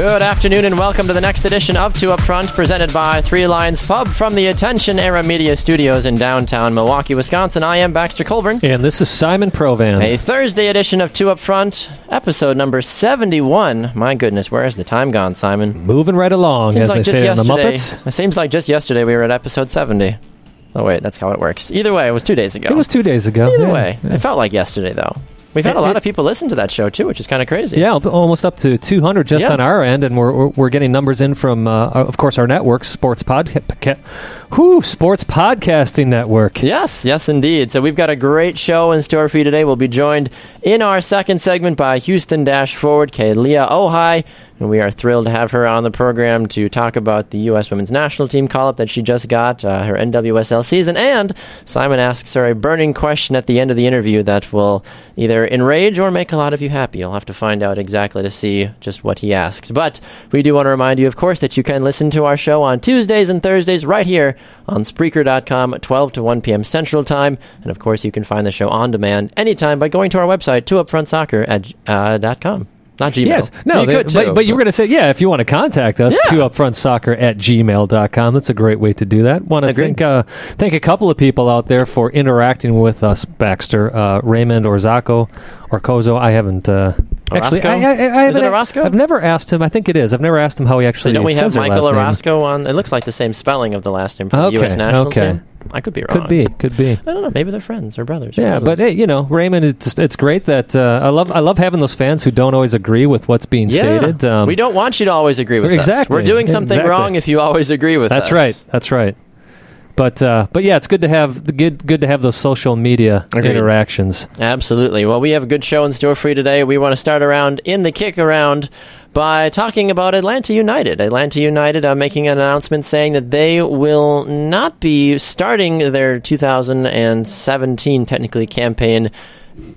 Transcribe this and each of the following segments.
Good afternoon and welcome to the next edition of Two Up Front, presented by Three Lions Pub from the Attention Era Media Studios in downtown Milwaukee, Wisconsin. I am Baxter Colburn. And this is Simon Provan. A Thursday edition of Two Up Front, episode number 71. My goodness, where has the time gone, Simon? Moving right along, Seems as like they say in the. Muppets. It seems like just yesterday we were at episode 70. Oh, wait, that's how it works. Either way, it was two days ago. It was two days ago. Either yeah. way, Yeah. it felt like yesterday, though. We've had It- a lot it- of people listen to that show, too, which is kind of crazy. Yeah, almost up to 200 just Yeah. on our end, and we're, we're, we're getting numbers in from, uh, of course, our network, Sports Podcast. Whoo, Sports Podcasting Network. Yes, yes, indeed. So we've got a great show in store for you today. We'll be joined in our second segment by Houston Dash forward Kealia Ohai, and we are thrilled to have her on the program to talk about the U.S. Women's National Team call-up that she just got, uh, her NWSL season, and Simon asks her a burning question at the end of the interview that will either enrage or make a lot of you happy. You'll have to find out exactly to see just what he asks. But we do want to remind you, of course, that you can listen to our show on Tuesdays and Thursdays right here on Spreaker.com, 12 to 1 p.m. Central Time. And of course, you can find the show on demand anytime by going to our website, 2upfrontsoccer at uh. Not Gmail. Yes. No, you they- too, but, but you were going to say, yeah, if you want to contact us, Yeah. two upfrontsoccer at gmail.com. That's a great way to do that. Want to thank, uh, thank a couple of people out there for interacting with us, Baxter. Uh, Raymond Orzako, Orkozo. I haven't. Uh, actually? I, I, I Is it haven't- Orozco? I've never asked him. I think it is. I've never asked him how he actually So don't we have Michael. Orozco on? It looks like the same spelling of the last name for the Okay, U.S. national okay. team. I could be wrong. Could be. Could be. I don't know. Maybe they're friends or brothers. or Yeah, cousins. but hey, you know, Raymond, it's it's great that uh, I love I love having those fans who don't always agree with what's being Yeah. stated. Um, we don't want you to always agree with us. Exactly. We're doing something Exactly. wrong if you always agree with us. That's right. That's right. But uh, but yeah, it's good to have the good good to have those social media Agreed. interactions. Absolutely. Well, we have a good show in store for you today. We want to start around in the kick around by talking about Atlanta United. Atlanta United uh, making an announcement saying that they will not be starting their 2017 technically campaign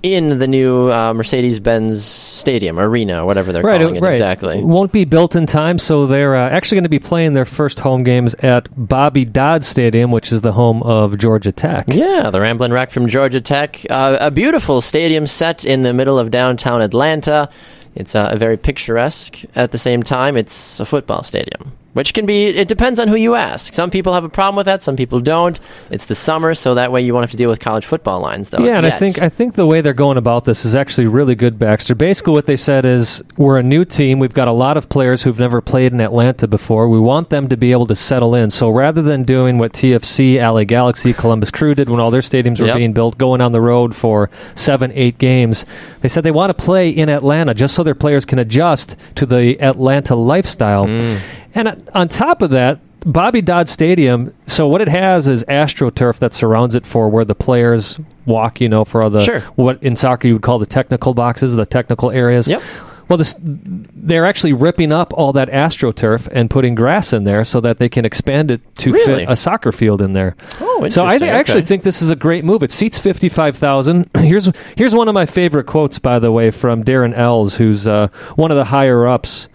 in the new uh, Mercedes-Benz Stadium arena, whatever they're Right, calling it right. exactly. Won't be built in time, so they're uh, actually going to be playing their first home games at Bobby Dodd Stadium, which is the home of Georgia Tech. Yeah, the Ramblin' Wreck from Georgia Tech. Uh, a beautiful stadium set in the middle of downtown Atlanta. It's uh, very picturesque. At the same time, it's a football stadium, which can be, it depends on who you ask. Some people have a problem with that, some people don't. It's the summer, so that way you won't have to deal with college football lines, though. Yeah, and I think I think the way they're going about this is actually really good, Baxter. Basically, what they said is we're a new team. We've got a lot of players who've never played in Atlanta before. We want them to be able to settle in. So rather than doing what TFC, LA Galaxy, Columbus Crew did when all their stadiums were Yep. being built, going on the road for seven, eight games, they said they want to play in Atlanta just so their players can adjust to the Atlanta lifestyle. Mm. And uh, on top of that, Bobby Dodd Stadium. So what it has is astroturf that surrounds it for where the players walk. You know, for all the Sure. what in soccer you would call the technical boxes, the technical areas. Yep. Well, this, they're actually ripping up all that astroturf and putting grass in there so that they can expand it to Really? fit a soccer field in there. Oh, So I, think, I actually think this is a great move. It seats fifty five thousand. Here's here's one of my favorite quotes, by the way, from Darren Eales, who's uh, one of the higher ups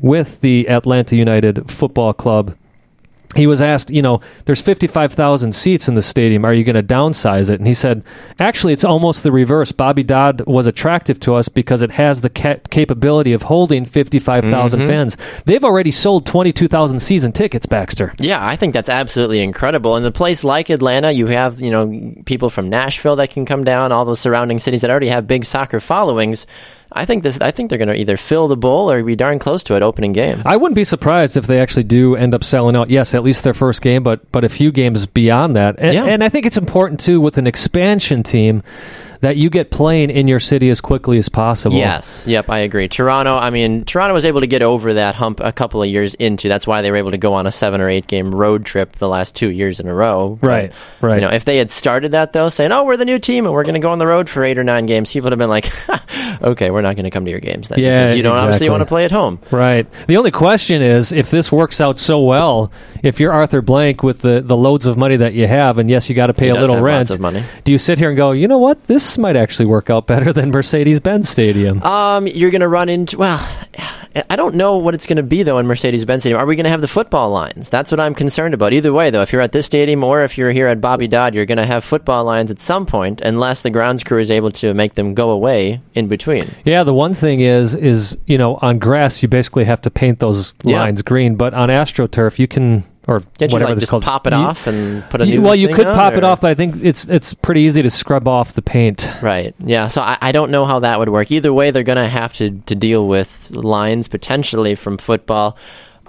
with the Atlanta United Football Club. He was asked, you know, there's 55,000 seats in the stadium. Are you going to downsize it? And he said, actually, it's almost the reverse. Bobby Dodd was attractive to us because it has the ca- capability of holding 55,000 Mm-hmm. fans. They've already sold 22,000 season tickets, Baxter. Yeah, I think that's absolutely incredible. And a place like Atlanta, you have you know people from Nashville that can come down, all those surrounding cities that already have big soccer followings. I think this. I think they're going to either fill the bowl or be darn close to it opening game. I wouldn't be surprised if they actually do end up selling out. Yes, at least their first game, but but a few games beyond that. And, Yeah. and I think it's important too with an expansion team that you get playing in your city as quickly as possible. Yes, yep, I agree. Toronto, I mean, Toronto was able to get over that hump a couple of years into. That's why they were able to go on a seven or eight game road trip the last two years in a row. But, Right, right. You know, if they had started that though, saying, "Oh, we're the new team and we're going to go on the road for eight or nine games," people would have been like, "Okay, we're not going to come to your games then Yeah, because you don't obviously want to play at home." Right. The only question is if this works out so well, if you're Arthur Blank with the, the loads of money that you have, and yes, you got to pay He a little rent, money. do you sit here and go, you know what, this might actually work out better than Mercedes Benz Stadium? Um, you're going to run into well, I don't know what it's going to be though in Mercedes-Benz Stadium. Are we going to have the football lines? That's what I'm concerned about. Either way, though, if you're at this stadium or if you're here at Bobby Dodd, you're going to have football lines at some point, unless the grounds crew is able to make them go away in between. Yeah, the one thing is, is you know, on grass you basically have to paint those Yeah. lines green, but on AstroTurf you can, or Can't you whatever like this just called, pop it you- off and put a you- new? well, you could pop it off, but I think it's it's pretty easy to scrub off the paint. Right. Yeah. So I, I don't know how that would work. Either way, they're going to have to to deal with lines potentially from football.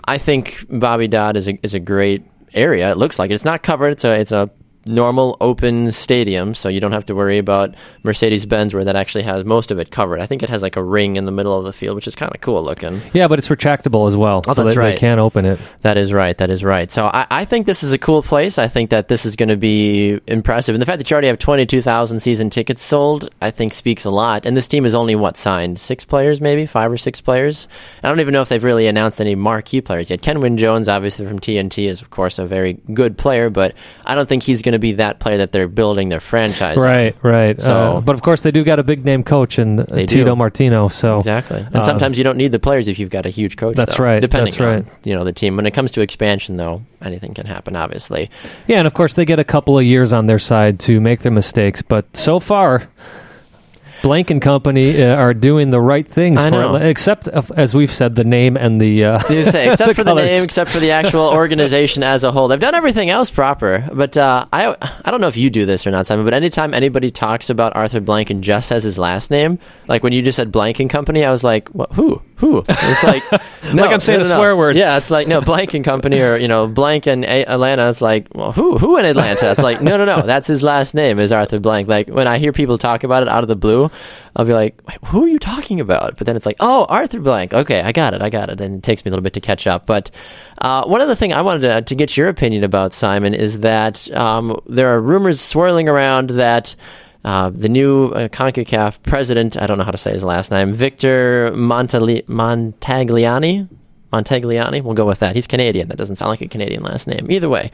I think Bobby Dodd is a is a great area. It looks like it. It's not covered. It's a it's a normal open stadium, so you don't have to worry about Mercedes Benz where that actually has most of it covered. I think it has like a ring in the middle of the field, which is kind of cool looking. Yeah, but it's retractable as well, Oh, so that's they, right. they can open it. That is right. That is right. So I, I think this is a cool place. I think that this is going to be impressive. And the fact that you already have 22,000 season tickets sold, I think speaks a lot. And this team is only, what, signed? Six players, maybe? Five or six players? I don't even know if they've really announced any marquee players yet. Kenwyne Jones, obviously from TNT, is, of course, a very good player, but I don't think he's going to be that player that they're building their franchise on. Right, right. So- uh, but of course, they do got a big name coach in uh, They Tata do. Martino. So Exactly. And uh, sometimes you don't need the players if you've got a huge coach. That's though, right, Depending that's on right. you know the team. When it comes to expansion, though, anything can happen. Obviously. yeah, and of course, they get a couple of years on their side to make their mistakes. But so far, Blank and Company uh, are doing the right things I for know. except of- as we've said, the name and the. Uh, say, except for the name, except for the actual organization as a whole. They've done everything else proper. But uh, I I don't know if you do this or not, Simon, but anytime anybody talks about Arthur Blank and just says his last name, like when you just said Blank and Company, I was like, what, who? Who? It's like, no, Like I'm saying no, a no, no. swear word. Yeah, it's like, no, Blank and Company or, you know, Blank and A- Atlanta. It's like, well, who? Who in Atlanta? It's like, no, no, no. That's his last name is Arthur Blank. Like when I hear people talk about it out of the blue, I'll be like, Wait, who are you talking about? But then it's like, oh, Arthur Blank. Okay, I got it. I got it. And it takes me a little bit to catch up. But uh, one other thing I wanted to, to get your opinion about, Simon, is that um, there are rumors swirling around that. Uh, the new uh, CONCACAF president, I don't know how to say his last name, Victor Montali- Montagliani. Montagliani, we'll go with that. He's Canadian. That doesn't sound like a Canadian last name. Either way.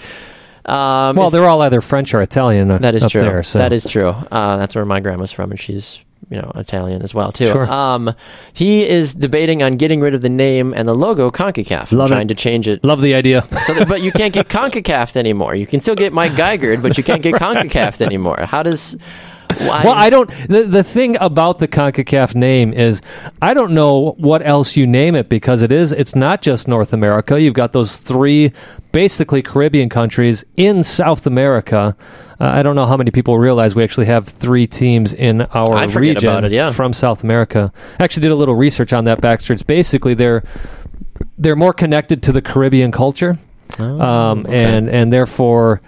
Um, well, they're all either French or Italian. uh, that is true. There, so. That is true. Uh, that's where my grandma's from, and she's you know Italian as well too. Sure. Um, he is debating on getting rid of the name and the logo Concacaf, Love trying it. to change it. Love the idea. So that, but you can't get Concacaf anymore. You can still get Mike Geiger, but you can't get Concacaf anymore. How does? Why? Well, I don't. The, the thing about the CONCACAF name is, I don't know what else you name it because it is. It's not just North America. You've got those three basically Caribbean countries in South America. Uh, I don't know how many people realize we actually have three teams in our region it, yeah. from South America. I actually did a little research on that, Baxter. It's basically they're they're more connected to the Caribbean culture, Oh, um, and and therefore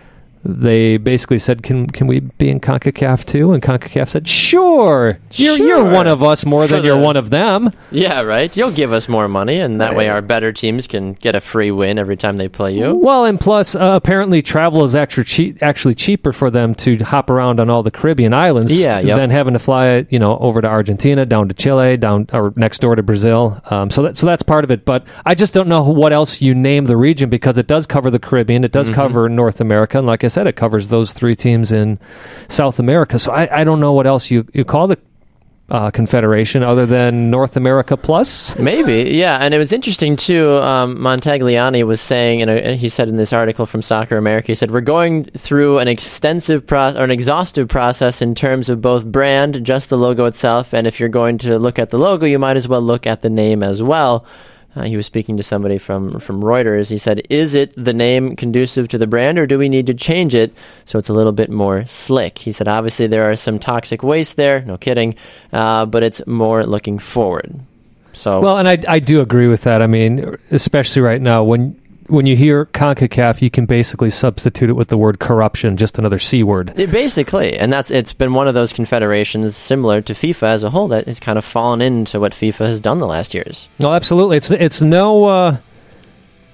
they basically said, "Can can we be in Concacaf too?" And Concacaf said, "Sure, you're you're one of us more For than you're one of them." yeah, right. You'll give us more money, and that way our better teams can get a free win every time they play you. Well, and plus, uh, apparently, travel is actually cheap, actually cheaper for them to hop around on all the Caribbean islands Yeah, yep. than having to fly, you know, over to Argentina, down to Chile, down or next door to Brazil. Um, so that so that's part of it. But I just don't know what else you name the region because it does cover the Caribbean, it Mm-hmm. does cover North America, and like I said, it covers those three teams in South America. So I, I don't know what else you you call the uh, confederation other than North America Plus? Maybe, yeah. And it was interesting too. Um, Montagliani was saying, and he said in this article from Soccer America, he said we're going through an extensive process or an exhaustive process in terms of both brand, just the logo itself, and if you're going to look at the logo, you might as well look at the name as well. Uh, he was speaking to somebody from, from Reuters. He said, Is it the name conducive to the brand, or do we need to change it so it's a little bit more slick? He said, Obviously, there are some toxic waste there, no kidding, uh, but it's more looking forward. So Well, and I, I do agree with that. I mean, especially right now, when when you hear CONCACAF, you can basically substitute it with the word corruption, just another C word. It basically, and that's it's been one of those confederations similar to FIFA as a whole that has kind of fallen into what FIFA has done the last years. No, absolutely. It's it's no uh,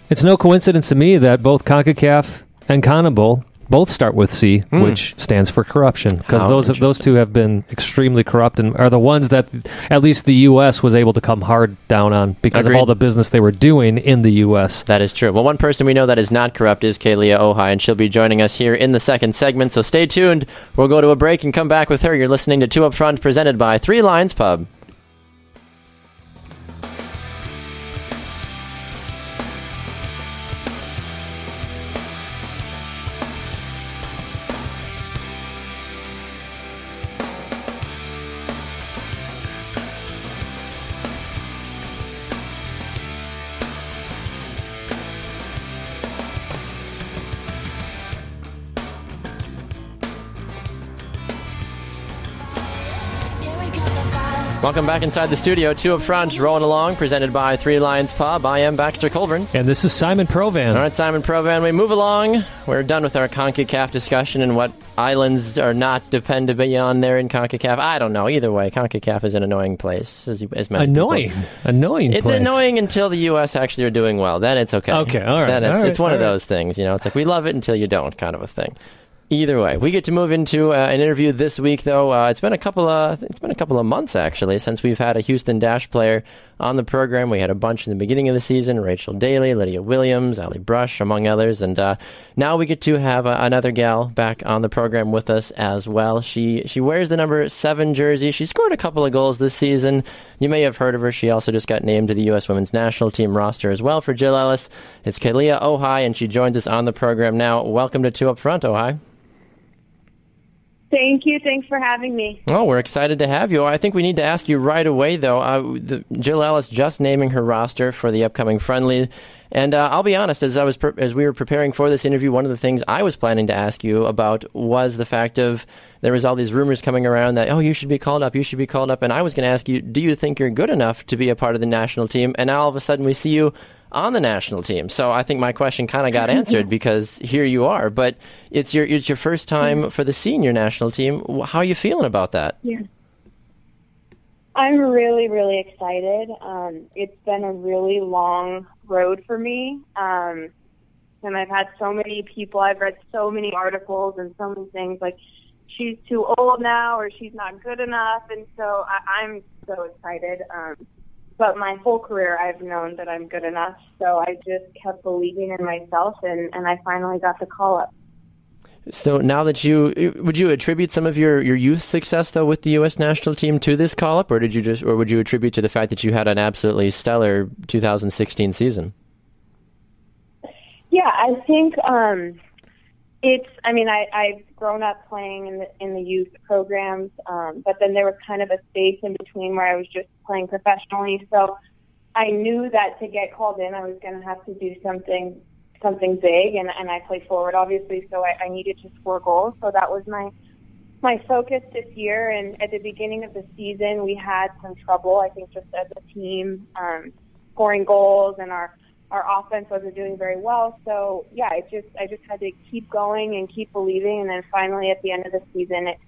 it's no coincidence to me that both CONCACAF and CONMEBOL both start with C, mm. which stands for corruption, because those those two have been extremely corrupt and are the ones that at least the U.S. was able to come hard down on because Agreed. of all the business they were doing in the U.S. That is true. Well, one person we know that is not corrupt is Kealia Ohai, and she'll be joining us here in the second segment. So stay tuned. We'll go to a break and come back with her. You're listening to Two Up Front, presented by Three Lions Pub. Welcome back inside the studio. Two up front, rolling along, presented by Three Lions Pub. I am Baxter Colburn. And this is Simon Provan. All right, Simon Provan, we move along. We're done with our CONCACAF discussion and what islands are not dependent beyond there in CONCACAF. I don't know. Either way, CONCACAF is an annoying place. As, as annoying? People. Annoying It's place. annoying until the U.S. actually are doing well. Then it's okay. Okay, all right. Then it's, all right, it's one of right. those things, you know. It's like we love it until you don't kind of a thing. Either way, we get to move into uh, an interview this week. Though uh, it's been a couple of it's been a couple of months actually since we've had a Houston Dash player on the program. We had a bunch in the beginning of the season: Rachel Daly, Lydia Williams, Ali Brush, among others. And uh, now we get to have uh, another gal back on the program with us as well. She she wears the number seven jersey. She scored a couple of goals this season. You may have heard of her. She also just got named to the U.S. Women's National Team roster as well for Jill Ellis. It's Kealia Ohai, and she joins us on the program now. Welcome to Two Up Front, Ohai. Thank you. Thanks for having me. Well, we're excited to have you. I think we need to ask you right away, though. Uh, the, Jill Ellis just naming her roster for the upcoming friendly. And uh, I'll be honest, as I was pre- as we were preparing for this interview, one of the things I was planning to ask you about was the fact of there was all these rumors coming around that oh you should be called up, you should be called up, and I was going to ask you, do you think you're good enough to be a part of the national team? And now all of a sudden we see you on the national team. So I think my question kind of got answered because here you are. But it's your it's your first time for the senior national team. How are you feeling about that? Yeah. I'm really, really excited. Um, it's been a really long road for me. Um, and I've had so many people, I've read so many articles and so many things like she's too old now or she's not good enough. And so I, I'm so excited. Um, but my whole career I've known that I'm good enough. So I just kept believing in myself and, and I finally got the call up. So now that you would you attribute some of your, your youth success though with the U.S. national team to this call up, or did you just or would you attribute to the fact that you had an absolutely stellar 2016 season? Yeah, I think um, it's. I mean, I, I've grown up playing in the in the youth programs, um, but then there was kind of a space in between where I was just playing professionally. So I knew that to get called in, I was going to have to do something something big, and and I played forward, obviously. So I, I needed to score goals. So that was my my focus this year. And at the beginning of the season, we had some trouble. I think just as a team, um, scoring goals, and our our offense wasn't doing very well. So yeah, it just I just had to keep going and keep believing, and then finally at the end of the season, it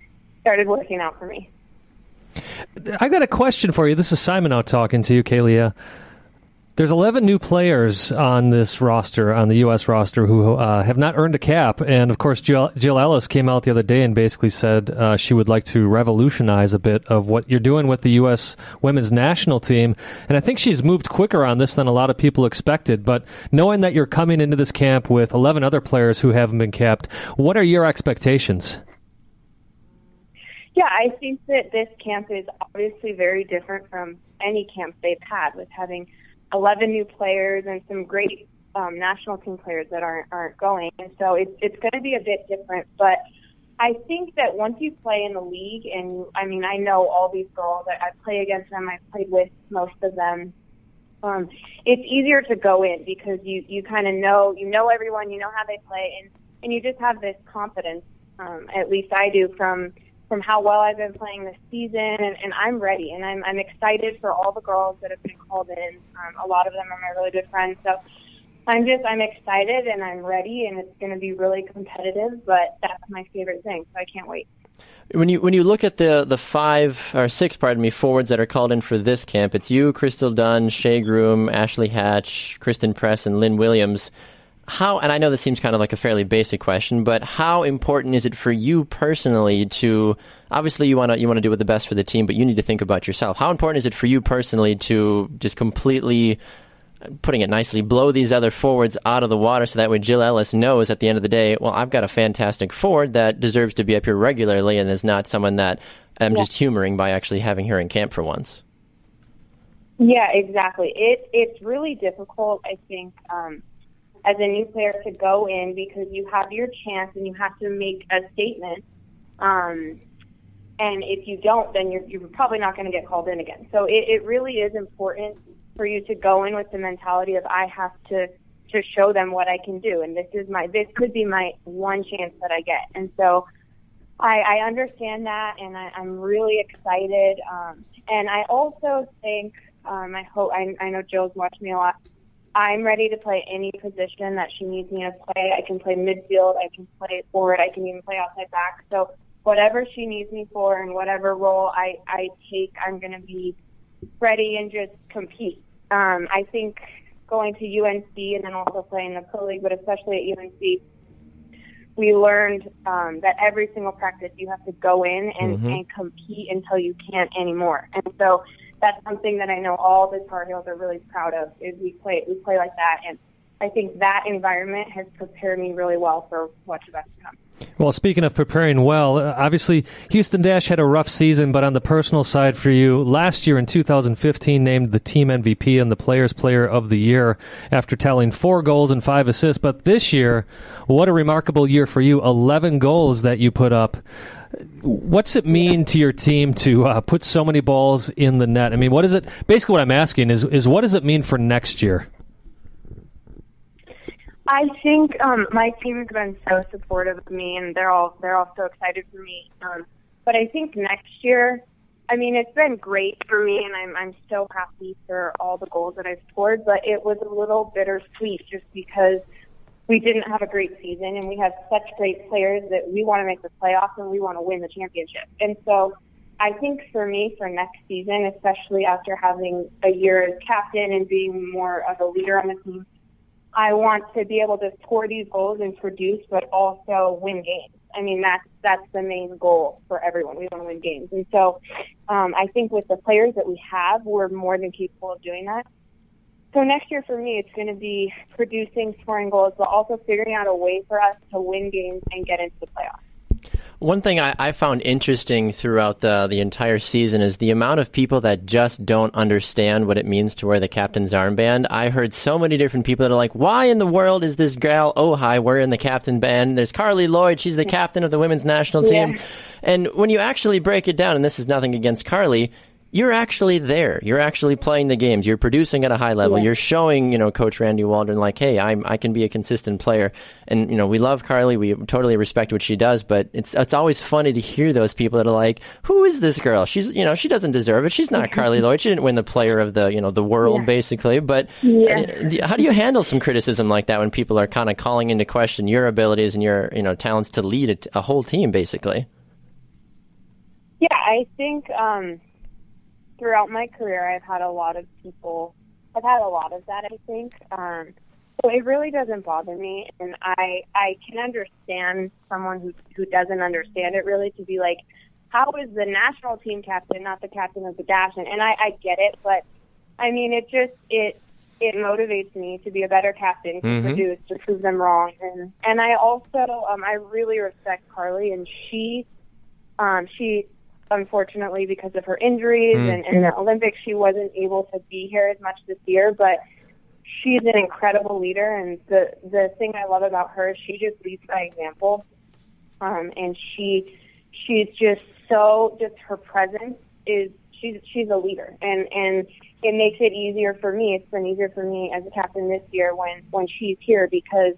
started working out for me. I got a question for you. This is Simon out talking to you, Kealia. There's 11 new players on this roster, on the U.S. roster, who uh, have not earned a cap. And of course, Jill, Jill, Ellis came out the other day and basically said uh, she would like to revolutionize a bit of what you're doing with the U.S. women's national team. And I think she's moved quicker on this than a lot of people expected. But knowing that you're coming into this camp with 11 other players who haven't been capped, what are your expectations? Yeah, I think that this camp is obviously very different from any camp they've had, with having 11 new players and some great um, national team players that aren't aren't going, and so it's it's going to be a bit different. But I think that once you play in the league, and I mean, I know all these girls. I, I play against them. I've played with most of them. Um, it's easier to go in because you you kind of know you know everyone, you know how they play, and and you just have this confidence. Um, at least I do from from how well I've been playing this season, and, and I'm ready, and I'm I'm excited for all the girls that have been called in. Um, a lot of them are my really good friends, so I'm just I'm excited and I'm ready, and it's going to be really competitive. But that's my favorite thing, so I can't wait. When you when you look at the the five or six, pardon me, forwards that are called in for this camp, it's you, Crystal Dunn, Shea Groom, Ashley Hatch, Christen Press, and Lynn Williams how and I know this seems kind of like a fairly basic question, but how important is it for you personally to obviously you want to you want to do what the best for the team, but you need to think about yourself. How important is it for you personally to just completely putting it nicely, blow these other forwards out of the water so that way Jill Ellis knows at the end of the day, well, I've got a fantastic forward that deserves to be up here regularly and is not someone that I'm yeah. just humoring by actually having her in camp for once. Yeah, exactly. It it's really difficult, I think, um, as a new player to go in because you have your chance and you have to make a statement. Um, and if you don't, then you're, you're probably not going to get called in again. So it, it really is important for you to go in with the mentality of I have to to show them what I can do, and this is my this could be my one chance that I get. And so I, I understand that, and I, I'm really excited. Um, and I also think um, I hope I, I know Jill's watched me a lot. I'm ready to play any position that she needs me to play. I can play midfield, I can play forward, I can even play outside back. So whatever she needs me for and whatever role I, I take, I'm going to be ready and just compete. Um, I think going to UNC and then also playing the pro league, but especially at UNC, we learned um, that every single practice you have to go in and, mm-hmm. and compete until you can't anymore. And so that's something that I know all the Tar Heels are really proud of. Is we play we play like that, and I think that environment has prepared me really well for what's about to come. Well, speaking of preparing well, uh, obviously Houston Dash had a rough season, but on the personal side for you, last year in 2015 named the team MVP and the Players Player of the Year after tallying four goals and five assists. But this year, what a remarkable year for you! 11 goals that you put up. What's it mean to your team to uh, put so many balls in the net? I mean, what is it? Basically, what I'm asking is, is what does it mean for next year? I think um, my team has been so supportive of me, and they're all they're all so excited for me. Um, but I think next year, I mean, it's been great for me, and I'm I'm so happy for all the goals that I've scored. But it was a little bittersweet just because we didn't have a great season, and we have such great players that we want to make the playoffs and we want to win the championship. And so, I think for me, for next season, especially after having a year as captain and being more of a leader on the team I want to be able to score these goals and produce, but also win games. I mean, that's that's the main goal for everyone. We want to win games, and so um, I think with the players that we have, we're more than capable of doing that. So next year for me, it's going to be producing, scoring goals, but also figuring out a way for us to win games and get into the playoffs. One thing I, I, found interesting throughout the the entire season is the amount of people that just don't understand what it means to wear the captain's armband. I heard so many different people that are like, "Why in the world is this gal Ohai wearing the captain band?" There's Carli Lloyd; she's the captain of the women's national team. Yeah. And when you actually break it down, and this is nothing against Carli, you're actually there. You're actually playing the games. You're producing at a high level. Yeah. You're showing, you know, Coach Randy Waldrum, like, hey, I'm I can be a consistent player. And you know, we love Carli. We totally respect what she does. But it's it's always funny to hear those people that are like, who is this girl? She's you know, she doesn't deserve it. She's not Carli Lloyd. She didn't win the Player of the you know the world yeah. basically. But yeah. how do you handle some criticism like that when people are kind of calling into question your abilities and your you know talents to lead a, a whole team basically? Yeah, I think. um throughout my career, I've had a lot of people. I've had a lot of that. I think. Um, so it really doesn't bother me, and I I can understand someone who who doesn't understand it really to be like, how is the national team captain not the captain of the dash? And, and I I get it, but I mean it just it it motivates me to be a better captain to mm-hmm. produce to prove them wrong and and I also um I really respect Carli, and she um she unfortunately, because of her injuries Mm. and, and the Olympics, she wasn't able to be here as much this year. But she's an incredible leader, and the the thing I love about her is she just leads by example. Um, and she she's just so just her presence is she's she's a leader, and and it makes it easier for me. It's been easier for me as a captain this year when when she's here because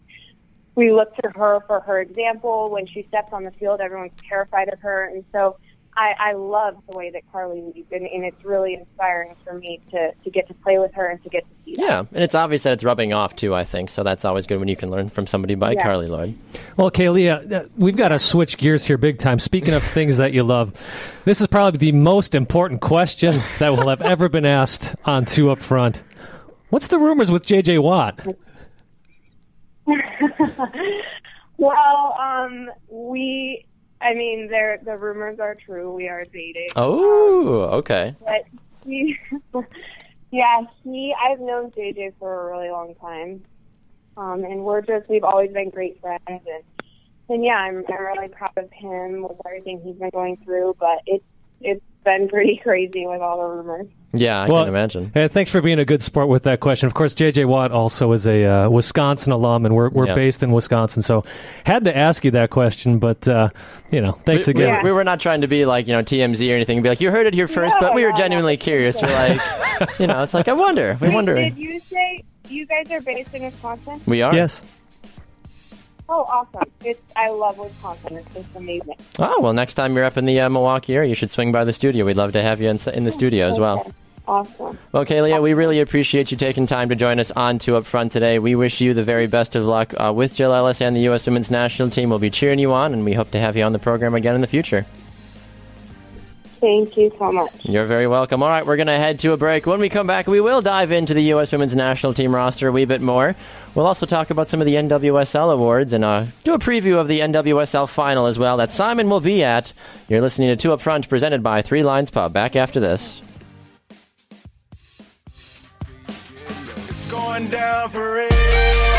we look to her for her example. When she steps on the field, everyone's terrified of her, and so I, I love the way that Carli leads, and, and it's really inspiring for me to to get to play with her and to get to see that. Yeah, and it's obvious that it's rubbing off too. I think so. That's always good when you can learn from somebody by Yeah. Carli Lloyd. Well, Kaylee, uh, we've got to switch gears here big time. Speaking of things that you love, this is probably the most important question that will have ever been asked on two up front. What's the rumors with JJ Watt? Well, um, we, I mean, there the rumors are true. We are dating. Oh, okay. but he, yeah, he. I've known JJ for a really long time, um, and we're just we've always been great friends, and and yeah, I'm I'm really proud of him with everything he's been going through. But it's it's been pretty crazy with all the rumors. Yeah, I Well, can imagine. Hey, thanks for being a good sport with that question. Of course, JJ Watt also is a uh, Wisconsin alum, and we're, we're Yeah. based in Wisconsin, so had to ask you that question. But uh, you know, thanks we, we- again. Yeah. we were not trying to be like you know TMZ or anything. and Be like you heard it here first, No, but we were genuinely no. curious. We're like, you know, it's like I wonder. We wonder. Did you say you guys are based in Wisconsin? We are. Yes. Oh, awesome! It's I love Wisconsin. It's just amazing. Oh well, next time you're up in the uh, Milwaukee area, you should swing by the studio. We'd love to have you in, in the studio as well. Awesome. Well, Kaylee, we really appreciate you taking time to join us on Two Up Front today. We wish you the very best of luck uh, with Jill Ellis and the U.S. Women's National Team. We'll be cheering you on, and we hope to have you on the program again in the future. Thank you so much. You're very welcome. All right, we're going to head to a break. When we come back, we will dive into the U.S. Women's National Team roster a wee bit more. We'll also talk about some of the NWSL awards and uh, do a preview of the NWSL final as well that Simon will be at. You're listening to Two Up Front, presented by Three Lions Pub. Back after this. It's going down for real.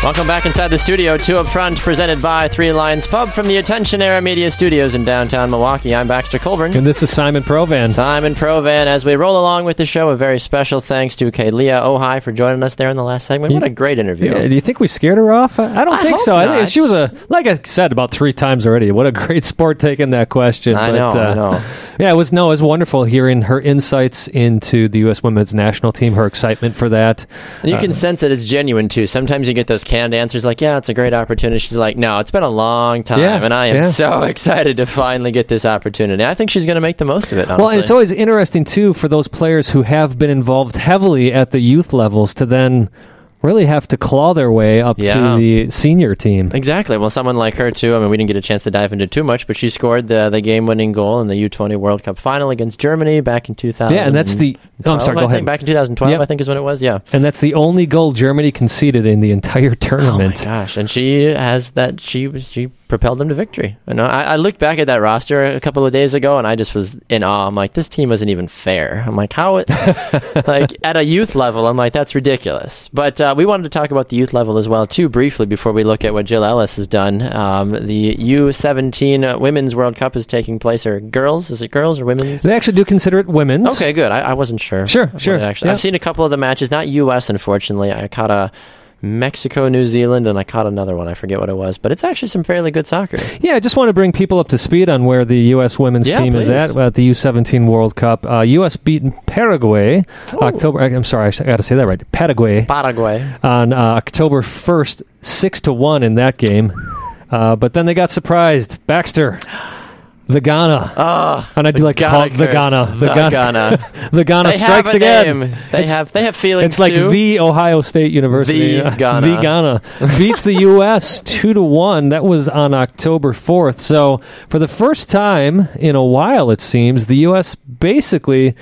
Welcome back inside the studio, Two Up Front, presented by Three Lions Pub from the Attention Era Media Studios in downtown Milwaukee. I'm Baxter Colburn. And this is Simon Provan. Simon Provan, as we roll along with the show, a very special thanks to Kaylia Ohai for joining us there in the last segment. What a great interview. Yeah, do you think we scared her off? I I don't I think so. I not. think she was a, like I said about three times already. What a great sport taking that question. I But, know, I uh, know. Yeah, it was no, it was wonderful hearing her insights into the U.S. Women's National Team, her excitement for that. And you Uh, can sense that it's genuine too. Sometimes you get those canned answers like, "Yeah, it's a great opportunity." She's like, "No, it's been a long time, Yeah, and I am yeah. so excited to finally get this opportunity." I think she's going to make the most of it. Honestly. Well, and it's always interesting too for those players who have been involved heavily at the youth levels to then really have to claw their way up Yeah. to the senior team. Exactly. Well, someone like her too. I mean, we didn't get a chance to dive into too much, but she scored the the game winning goal in the U20 World Cup final against Germany back in 2000. Yeah, and that's the. Oh, I'm sorry. Go I think ahead. Back in 2012, Yep. I think is when it was. Yeah. And that's the only goal Germany conceded in the entire Oh my tournament. gosh! And she has that. She was she propelled them to victory. And I, I looked back at that roster a couple of days ago, and I just was in awe. I'm like, this team wasn't even fair. I'm like, how? It, like at a youth level, I'm like, that's ridiculous. But uh, we wanted to talk about the youth level as well too briefly before we look at what Jill Ellis has done. Um, the U17 Women's World Cup is taking place. Or girls? Is it girls or women's? They actually do consider it women's. Okay, good. I, I wasn't sure. Sure, sure, Actually, yeah. I've seen a couple of the matches. Not U.S. Unfortunately, I caught a Mexico, New Zealand, and I caught another one. I forget what it was, but it's actually some fairly good soccer. Yeah, I just want to bring people up to speed on where the U.S. women's Yeah, team is at at the U17 World Cup. Uh, U.S. beaten Paraguay October. I'm sorry, I got to say that right. Paraguay Paraguay. on uh, October 1st, six to one in that game. Uh, but then they got surprised. Baxter, the Ghana, Oh, and I do like to call it the. Ghana. The Ghana. the Ghana they strikes again. name. They It's- have they have feelings. It's like too. the Ohio State University. The Ghana. the Ghana beats the U.S. two to one. That was on October fourth. So for the first time in a while, it seems the U.S. basically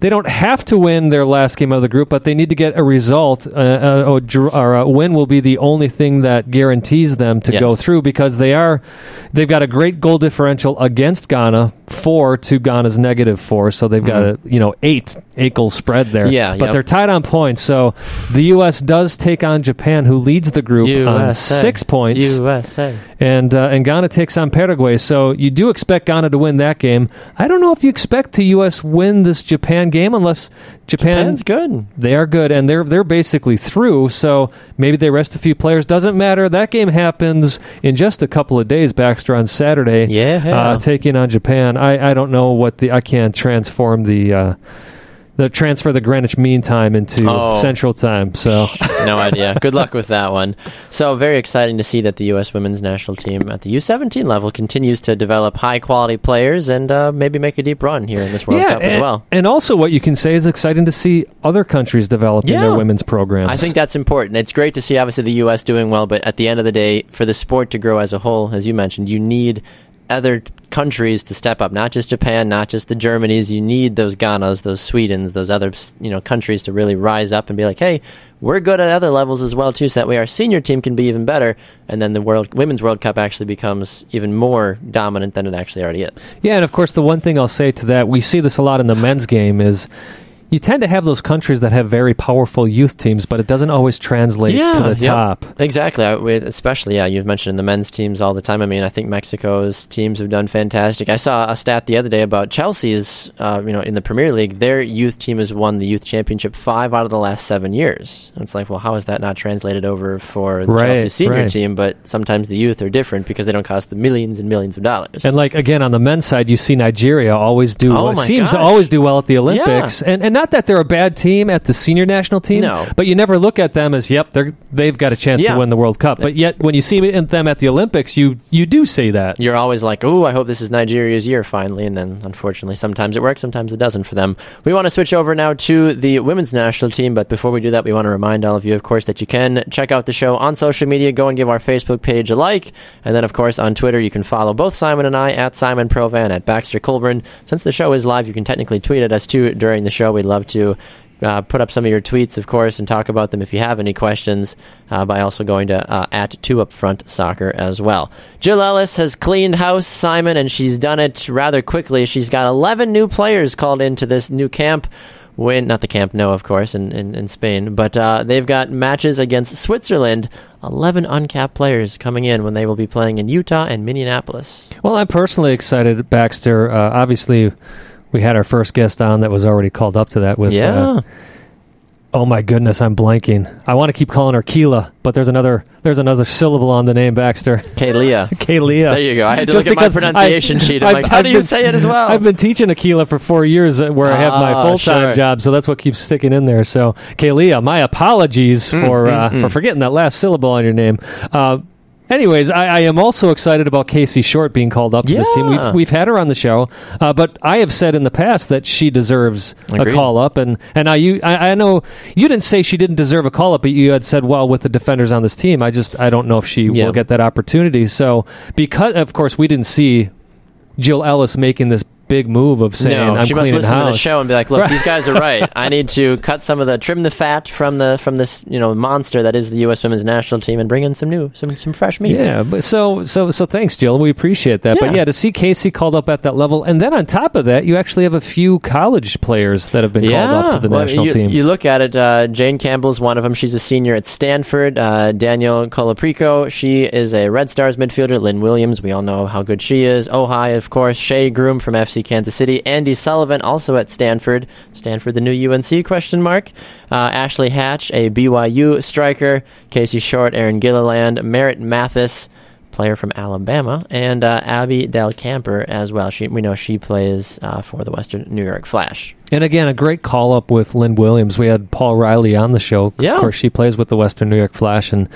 they don't have to win their last game of the group, but they need to get a result. Uh, uh, or, a win will be the only thing that guarantees them to go through because they are they've got a great goal differential against against Ghana, four to Ghana's negative four. So they've got a you know eight eight goal spread there. Mm-hmm. Yeah, but yep. they're tied on points. So the U.S. does take on Japan, who leads the group on six points, USA. and uh, and Ghana takes on Paraguay. So you do expect Ghana to win that game. I don't know if you expect the U.S. win this Japan game unless Japan Japan's good. they are good, and they're they're basically through. So maybe they rest a few players. Doesn't matter. That game happens in just a couple of days. Baxter on Saturday. Yeah. Uh, taking on Japan. I, I don't know what the I can't transform the uh, the transfer the Greenwich Mean Time into Oh. Central Time. So no idea. Good luck with that one. So very exciting to see that the U.S. women's national team at the U17 level continues to develop high quality players and uh, maybe make a deep run here in this World yeah, Cup and, as well. and also what you can say is exciting to see other countries developing Yeah. their women's programs. I think that's important. It's great to see obviously the U.S. doing well, but at the end of the day, for the sport to grow as a whole, as you mentioned, you need other countries to step up. Not just Japan, not just the Germanys. You need those Ghanas, those Swedens, those other you know countries to really rise up and be like, hey, we're good at other levels as well too, so that way our senior team can be even better, and then the world women's World Cup actually becomes even more dominant than it actually already is. Yeah, and of course, the one thing I'll say to that, we see this a lot in the men's game, is you tend to have those countries that have very powerful youth teams, but it doesn't always translate to the yep. top. Exactly. I, especially, yeah, you've mentioned the men's teams all the time. I mean, I think Mexico's teams have done fantastic. I saw a stat the other day about Chelsea's, uh, you know, in the Premier League, their youth team has won the youth championship five out of the last seven years. And it's like, well, how is that not translated over for the Right, Chelsea senior right. team? But sometimes the youth are different because they don't cost the millions and millions of dollars. And like again on the men's side, you see Nigeria always do Oh well, seems to always do well at the Olympics, and and not that they're a bad team at the senior national team, No. but you never look at them as yep they're they've got a chance Yeah. to win the World Cup. But yet when you see them at the Olympics, you you do say that. you're always like, oh, I hope this is Nigeria's year finally. And then unfortunately, sometimes it works, sometimes it doesn't for them. We want to switch over now to the women's national team. But before we do that, we want to remind all of you, of course, that you can check out the show on social media. Go and give our Facebook page a like. And then, of course, on Twitter, you can follow both Simon and I at Simon Provan at Baxter Colburn. Since the show is live, you can technically tweet at us too during the show. We'd love to uh, put up some of your tweets, of course, and talk about them if you have any questions uh, by also going to uh, at two up front soccer as well. Jill Ellis has cleaned house, Simon, and she's done it rather quickly. She's got 11 new players called into this new camp. Win, not the camp, no, of course, in, in, in Spain, but uh, they've got matches against Switzerland. 11 uncapped players coming in when they will be playing in Utah and Minneapolis. Well, I'm personally excited, Baxter. Uh, obviously, we had our first guest on that was already called up to that with. yeah. Uh, oh my goodness, I'm blanking. I want to keep calling her Keela, but there's another there's another syllable on the name Baxter. Kalia. Kaylia. There you go. I had to Just look at my pronunciation I- sheet. I'm I've- like, how I've do you say it as well? I've been teaching Aquila for four years uh, where I have my Ah, full time sure. job, so that's what keeps sticking in there. So, Kaylia, my apologies Mm, for uh, for forgetting that last syllable on your name. Uh, Anyways, I, I am also excited about Casey Short being called up to this team. We've we've had her on the show, uh, but I have said in the past that she deserves Agreed. a call up, and and I you I, I know you didn't say she didn't deserve a call up, but you had said well with the defenders on this team, I just I don't know if she Yeah. will get that opportunity. So because of course we didn't see Jill Ellis making this big move of saying no, I'm she must listen to the show and be like, "Look, these guys are right. I need to cut some of the trim the fat from the from this you know monster that is the U.S. Women's National Team and bring in some new some some fresh meat." Yeah, but so so so thanks, Jill. We appreciate that. But Yeah. yeah, to see Casey called up at that level, and then on top of that, you actually have a few college players that have been called up to the Well, national you, team. You look at it. Uh, Jane Campbell's one of them. She's a senior at Stanford. Uh, Danielle Colaprico. She is a Red Stars midfielder. Lynn Williams. We all know how good she is. Ohai, of course. Shea Groom from FC Kansas City. Andi Sullivan, also at Stanford. Stanford, the new UNC? Question mark. Uh, Ashley Hatch, a BYU striker. Casey Short, Arin Gilliland, Merritt Mathias player from Alabama, and uh, Abby Dahlkemper as well. She, we know she plays uh, for the Western New York Flash. And again, a great call up with Lynn Williams. We had Paul Riley on the show. Yeah. Of course, she plays with the Western New York Flash, and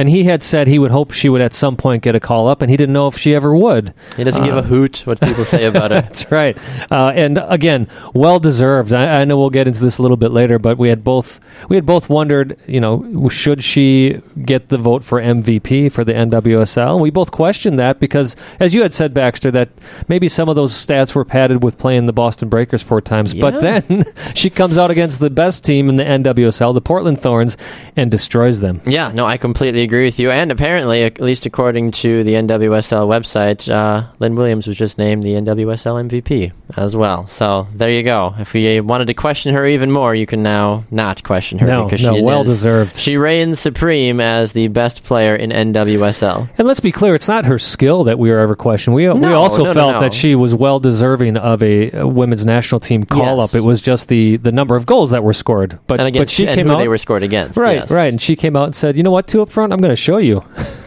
and he had said he would hope she would at some point get a call up, and he didn't know if she ever would. He doesn't give a Uh, hoot what people say about it. That's right. Uh, and again, well deserved. I, I know we'll get into this a little bit later, but we had both we had both wondered, you know, should she get the vote for MVP for the NWSL? We both questioned that because, as you had said, Baxter, that maybe some of those stats were padded with playing the Boston Breakers four times. But then she comes out against the best team in the NWSL, the Portland Thorns, and destroys them. Yeah, no, I completely agree. Agree with you. And apparently, at least according to the NWSL website, uh, Lynn Williams was just named the NWSL MVP as well. So there you go. If we wanted to question her even more, you can now not question her No, because no, she well is- deserved. She reigns supreme as the best player in NWSL. And let's be clear, it's not her skill that we were ever questioning. We, we also no, no, felt no. that she was well deserving of a, women's national team call Yes. up. It was just the, the number of goals that were scored. But, And against but she came out. they were scored against. right, yes. right. And she came out and said, you know what, two up front, I'm going to show you.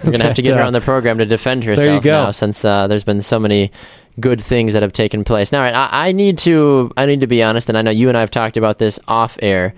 We're going to have to get her uh, on the program to defend herself there you go. now since uh, there's been so many good things that have taken place. Now, right, I, I need to I need to be honest, and I know you and I have talked about this off air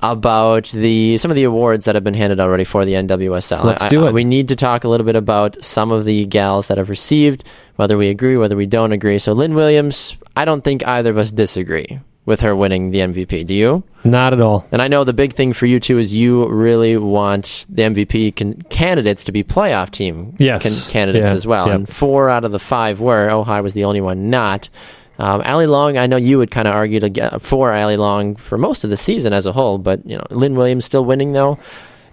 about the some of the awards that have been handed already for the NWSL. Let's I- do I- it. we need to talk a little bit about some of the gals that have received, whether we agree, whether we don't agree. So, Lynn Williams, I don't think either of us disagree with her winning the MVP. Do you? Not at all. And I know the big thing for you too is you really want the MVP can, candidates to be playoff team Yes. can, candidates Yeah. as well. Yep. And four out of the five were. Ohai was the only one not. Um, Allie Long, I know you would kind of argue to get for Allie Long for most of the season as a whole, but you know Lynn Williams still winning though.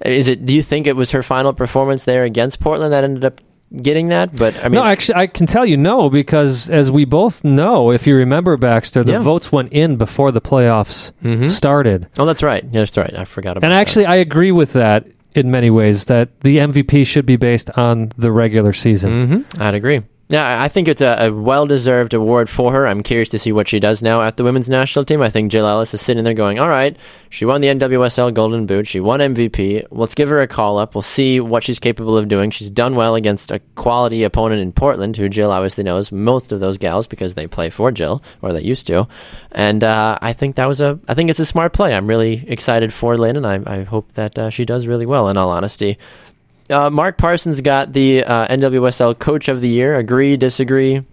Is it? Do you think it was her final performance there against Portland that ended up getting that? But I mean, no, actually, I can tell you no because as we both know, if you remember Baxter, the Yeah. votes went in before the playoffs Mhm. started. oh, that's right. Yeah, that's right. I forgot about. That. And that. actually, I agree with that in many ways that the MVP should be based on the regular season. hmm I'd agree. Yeah, I- think it's a, a well-deserved award for her. I'm curious to see what she does now at the women's national team. I think Jill Ellis is sitting there going, "All right, she won the NWSL Golden Boot. She won MVP. Let's give her a call up. We'll see what she's capable of doing. She's done well against a quality opponent in Portland, who Jill obviously knows most of those gals because they play for Jill or they used to. And uh, I think that was a, I think it's a smart play. I'm really excited for Lynn, and I, I hope that uh, she does really well. In all honesty. Uh, Mark Parsons got the uh, NWSL Coach of the Year. Agree, disagree?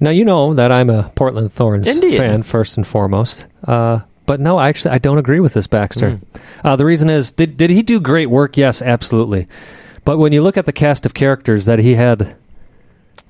Now you know that I'm a Portland Thorns Indeed. fan first and foremost. Uh, but no, actually, I don't agree with this Baxter. Mm. Uh, the reason is, did did he do great work? Yes, absolutely. But when you look at the cast of characters that he had,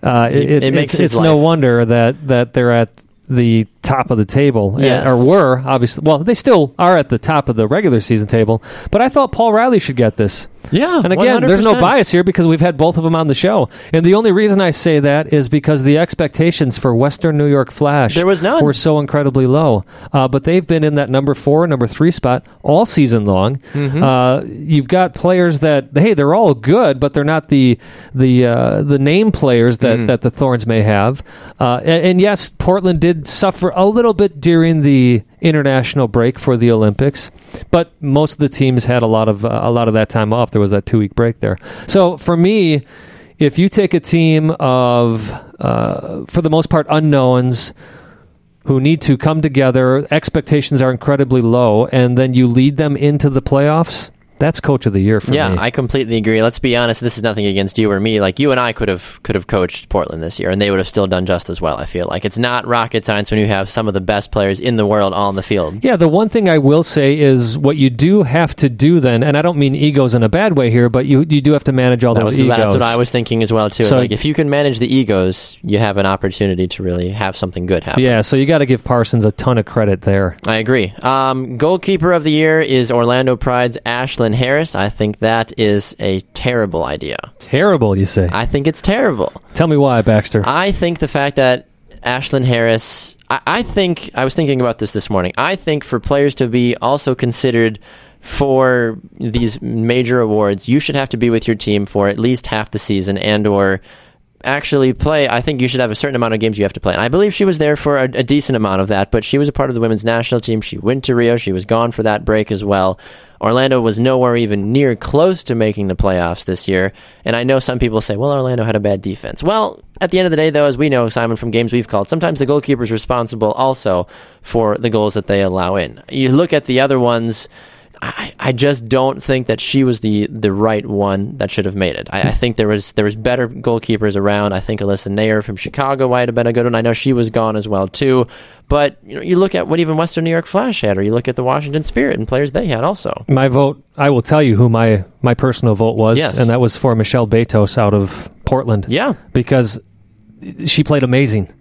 uh, It- it, it makes it's, it's no wonder that that they're at the top of the table, uh, Yes. or were obviously. Well, they still are at the top of the regular season table. But I thought Paul Riley should get this. Yeah, And again, there's no bias here because we've had both of them on the show. And the only reason I say that is because the expectations for Western New York Flash There was none. were so incredibly low. Uh, but they've been in that number four, number three spot all season long. Mm-hmm. Uh, you've got players that hey, they're all good, but they're not the the uh, the name players that, Mm. that the Thorns may have. Uh, and, and yes, Portland did suffer a little bit during the international break for the Olympics, but most of the teams had a lot of uh, a lot of that time off. There was that two week break there. So for me, if you take a team of uh, for the most part unknowns who need to come together, expectations are incredibly low, and then you lead them into the playoffs. That's coach of the year for Yeah, me. Yeah, I completely agree. Let's be honest. This is nothing against you or me. Like you and I could have could have coached Portland this year, and they would have still done just as well. I feel like it's not rocket science when you have some of the best players in the world all on the field. Yeah, the one thing I will say is what you do have to do then, and I don't mean egos in a bad way here, but you you do have to manage all That those was, egos. that's what I was thinking as well too. So- like if you can manage the egos, you have an opportunity to really have something good happen. Yeah, so you got to give Parsons a ton of credit there. I agree. Um, goalkeeper of the year is Orlando Pride's Ashlyn Harris. I think that is a terrible idea. Terrible, you say? I think it's terrible. Tell me why, Baxter. I think the fact that Ashlyn Harris, I, I think, I was thinking about this this morning. I think for players to be also considered for these major awards, you should have to be with your team for at least half the season and or actually play. I think you should have a certain amount of games you have to play. And I believe she was there for a, a decent amount of that, but she was a part of the women's national team. She went to Rio. She was gone for that break as well. Orlando was nowhere even near close to making the playoffs this year. And I know some people say, well, Orlando had a bad defense. Well, at the end of the day, though, as we know, Simon, from games we've called, sometimes the goalkeeper is responsible also for the goals that they allow in. You look at the other ones. I, I just don't think that she was the, the right one that should have made it. I, I think there was there was better goalkeepers around. I think Alyssa Naeher from Chicago might have been a good one. I know she was gone as well too. But you know, you look at what even Western New York Flash had, or you look at the Washington Spirit and players they had also. my vote, I will tell you who my, my personal vote was, Yes. and that was for Michelle Betos out of Portland. Yeah, Because she played amazing.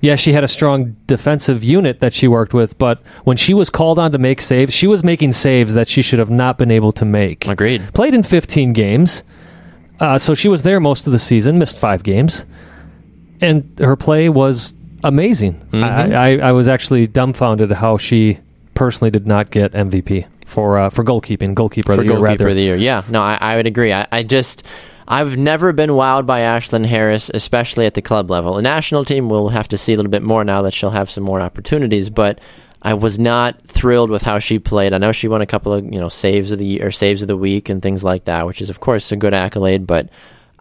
Yeah, she had a strong defensive unit that she worked with, but when she was called on to make saves, she was making saves that she should have not been able to make. Agreed. Played in 15 games, uh, so she was there most of the season, missed five games, and her play was amazing. Mm-hmm. I, I, I was actually dumbfounded how she personally did not get MVP for uh, for goalkeeping, goalkeeper of for the year, goalkeeper rather. of the year. Yeah, no, I, I would agree. I, I just I've never been wowed by Ashlyn Harris, especially at the club level. The national team we'll have to see a little bit more now that she'll have some more opportunities, but I was not thrilled with how she played. I know she won a couple of you know saves of the year, or saves of the week and things like that, which is of course a good accolade, but.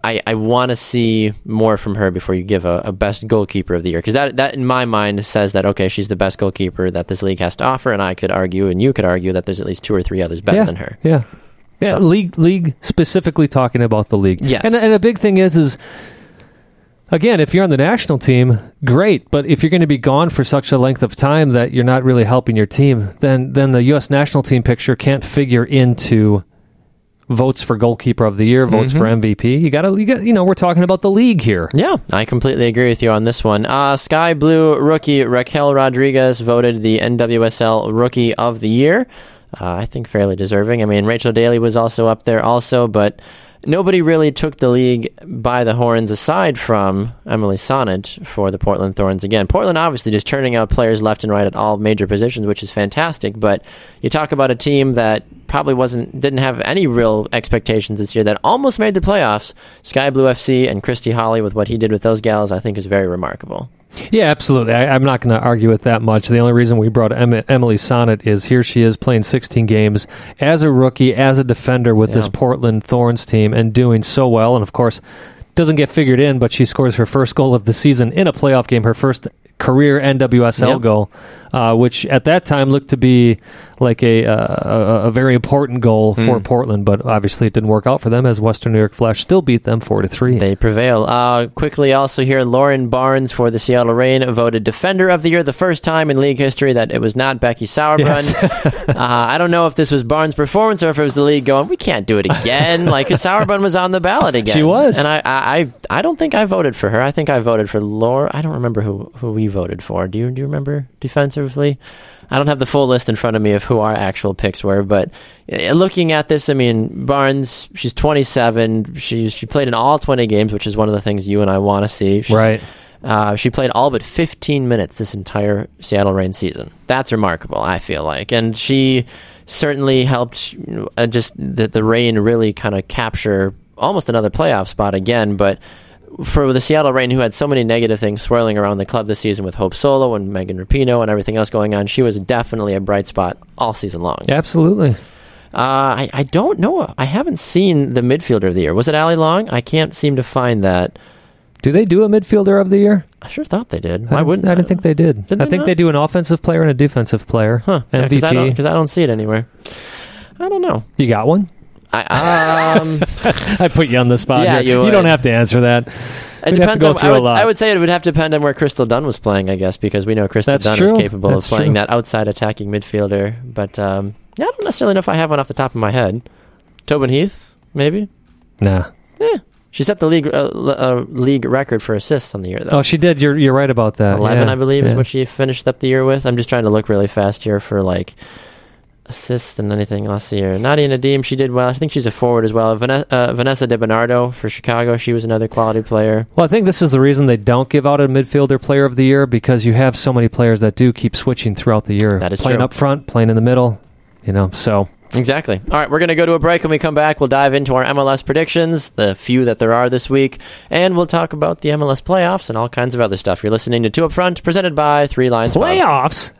I, I want to see more from her before you give a, a best goalkeeper of the year because that that in my mind says that okay she's the best goalkeeper that this league has to offer and I could argue and you could argue that there's at least two or three others better yeah, than her. Yeah. Yeah, So- league league specifically talking about the league. Yes. And and a big thing is is again, if you're on the national team, great, but if you're going to be gone for such a length of time that you're not really helping your team, then then the US national team picture can't figure into votes for goalkeeper of the year, votes for MVP. You got to you got you know, we're talking about the league here. Yeah, I completely agree with you on this one. Uh, Sky Blue rookie Raquel Rodriguez voted the NWSL Rookie of the Year. Uh, I think fairly deserving. I mean, Rachel Daly was also up there, also, but nobody really took the league by the horns aside from Emily Sonnett for the Portland Thorns. Again, Portland obviously just turning out players left and right at all major positions, which is fantastic. But you talk about a team that probably wasn't didn't have any real expectations this year that almost made the playoffs. Sky Blue FC and Christy Holly with what he did with those gals, I think is very remarkable. Yeah, absolutely. I, I'm not going to argue with that much. The only reason we brought em- Emily Sonnett is here she is playing 16 games as a rookie, as a defender with this Portland Thorns team and doing so well. And of course, doesn't get figured in, but she scores her first goal of the season in a playoff game, her first career NWSL Yep. goal, uh, which at that time looked to be like a, uh, a, a very important goal Hmm. for Portland, but obviously it didn't work out for them as Western New York Flash still beat them 4 to 3. They prevail. Uh, quickly, also here, Lauren Barnes for the Seattle Reign voted Defender of the Year, the first time in league history that it was not Becky Sauerbrunn. Yes. uh, I don't know if this was Barnes' performance or if it was the league going, we can't do it again. like Sauerbrunn was on the ballot again. She was. And I, I, I, I don't think I voted for her. I think I voted for Laura. I don't remember who, who we voted for. Do you, do you remember defensively? I don't have the full list in front of me of who our actual picks were, but uh, looking at this, I mean, Barnes, she's 27. She's she played in all 20 games, which is one of the things you and I want to see. She's- right. Uh, she played all but 15 minutes this entire Seattle Reign season. That's remarkable, I feel like, and she certainly helped uh, just the the Reign really kind of capture almost another playoff spot again, but for the Seattle Reign, who had so many negative things swirling around the club this season with Hope Solo and Megan Rapinoe and everything else going on, she was definitely a bright spot all season long. Absolutely. Uh, I, I don't know. I haven't seen the midfielder of the year. Was it Allie Long? I can't seem to find that. Do they do a midfielder of the year? I sure thought they did. I Why didn't- wouldn't I didn't think they did. Did I they think not? they do an offensive player and a defensive player. Huh? Because I, don't- MVP. 'cause I don't see it anywhere. I don't know. you got one? I, um, I put you on the spot. Yeah, here. you would. don't have to answer that. it We'd have to depends go on. through I a would, lot. I would say it would have to depend on where Crystal Dunn was playing, I guess, because we know Crystal That's Dunn true. is capable That's of playing true. that outside attacking midfielder. But um, yeah, I don't necessarily know if I have one off the top of my head. Tobin Heath, maybe. Nah. Yeah. She set the league uh, uh, league record for assists on the year, though. Oh, she did. You're you're right about that. Eleven, Yeah, I believe, yeah. is what she finished up the year with. I'm just trying to look really fast here for like assists and anything last year. Nadia Nadim, she did well. I think she's a forward as well. Vanessa, uh, Vanessa DiBernardo for Chicago, she was another quality player. Well, I think this is the reason they don't give out a midfielder player of the year because you have so many players that do keep switching throughout the year. That is playing true. up front, playing in the middle. You know, so Exactly. All right, we're going to go to a break. When we come back, we'll dive into our MLS predictions, the few that there are this week, and we'll talk about the MLS playoffs and all kinds of other stuff. You're listening to Two Up Front, presented by Three Lions. Playoffs.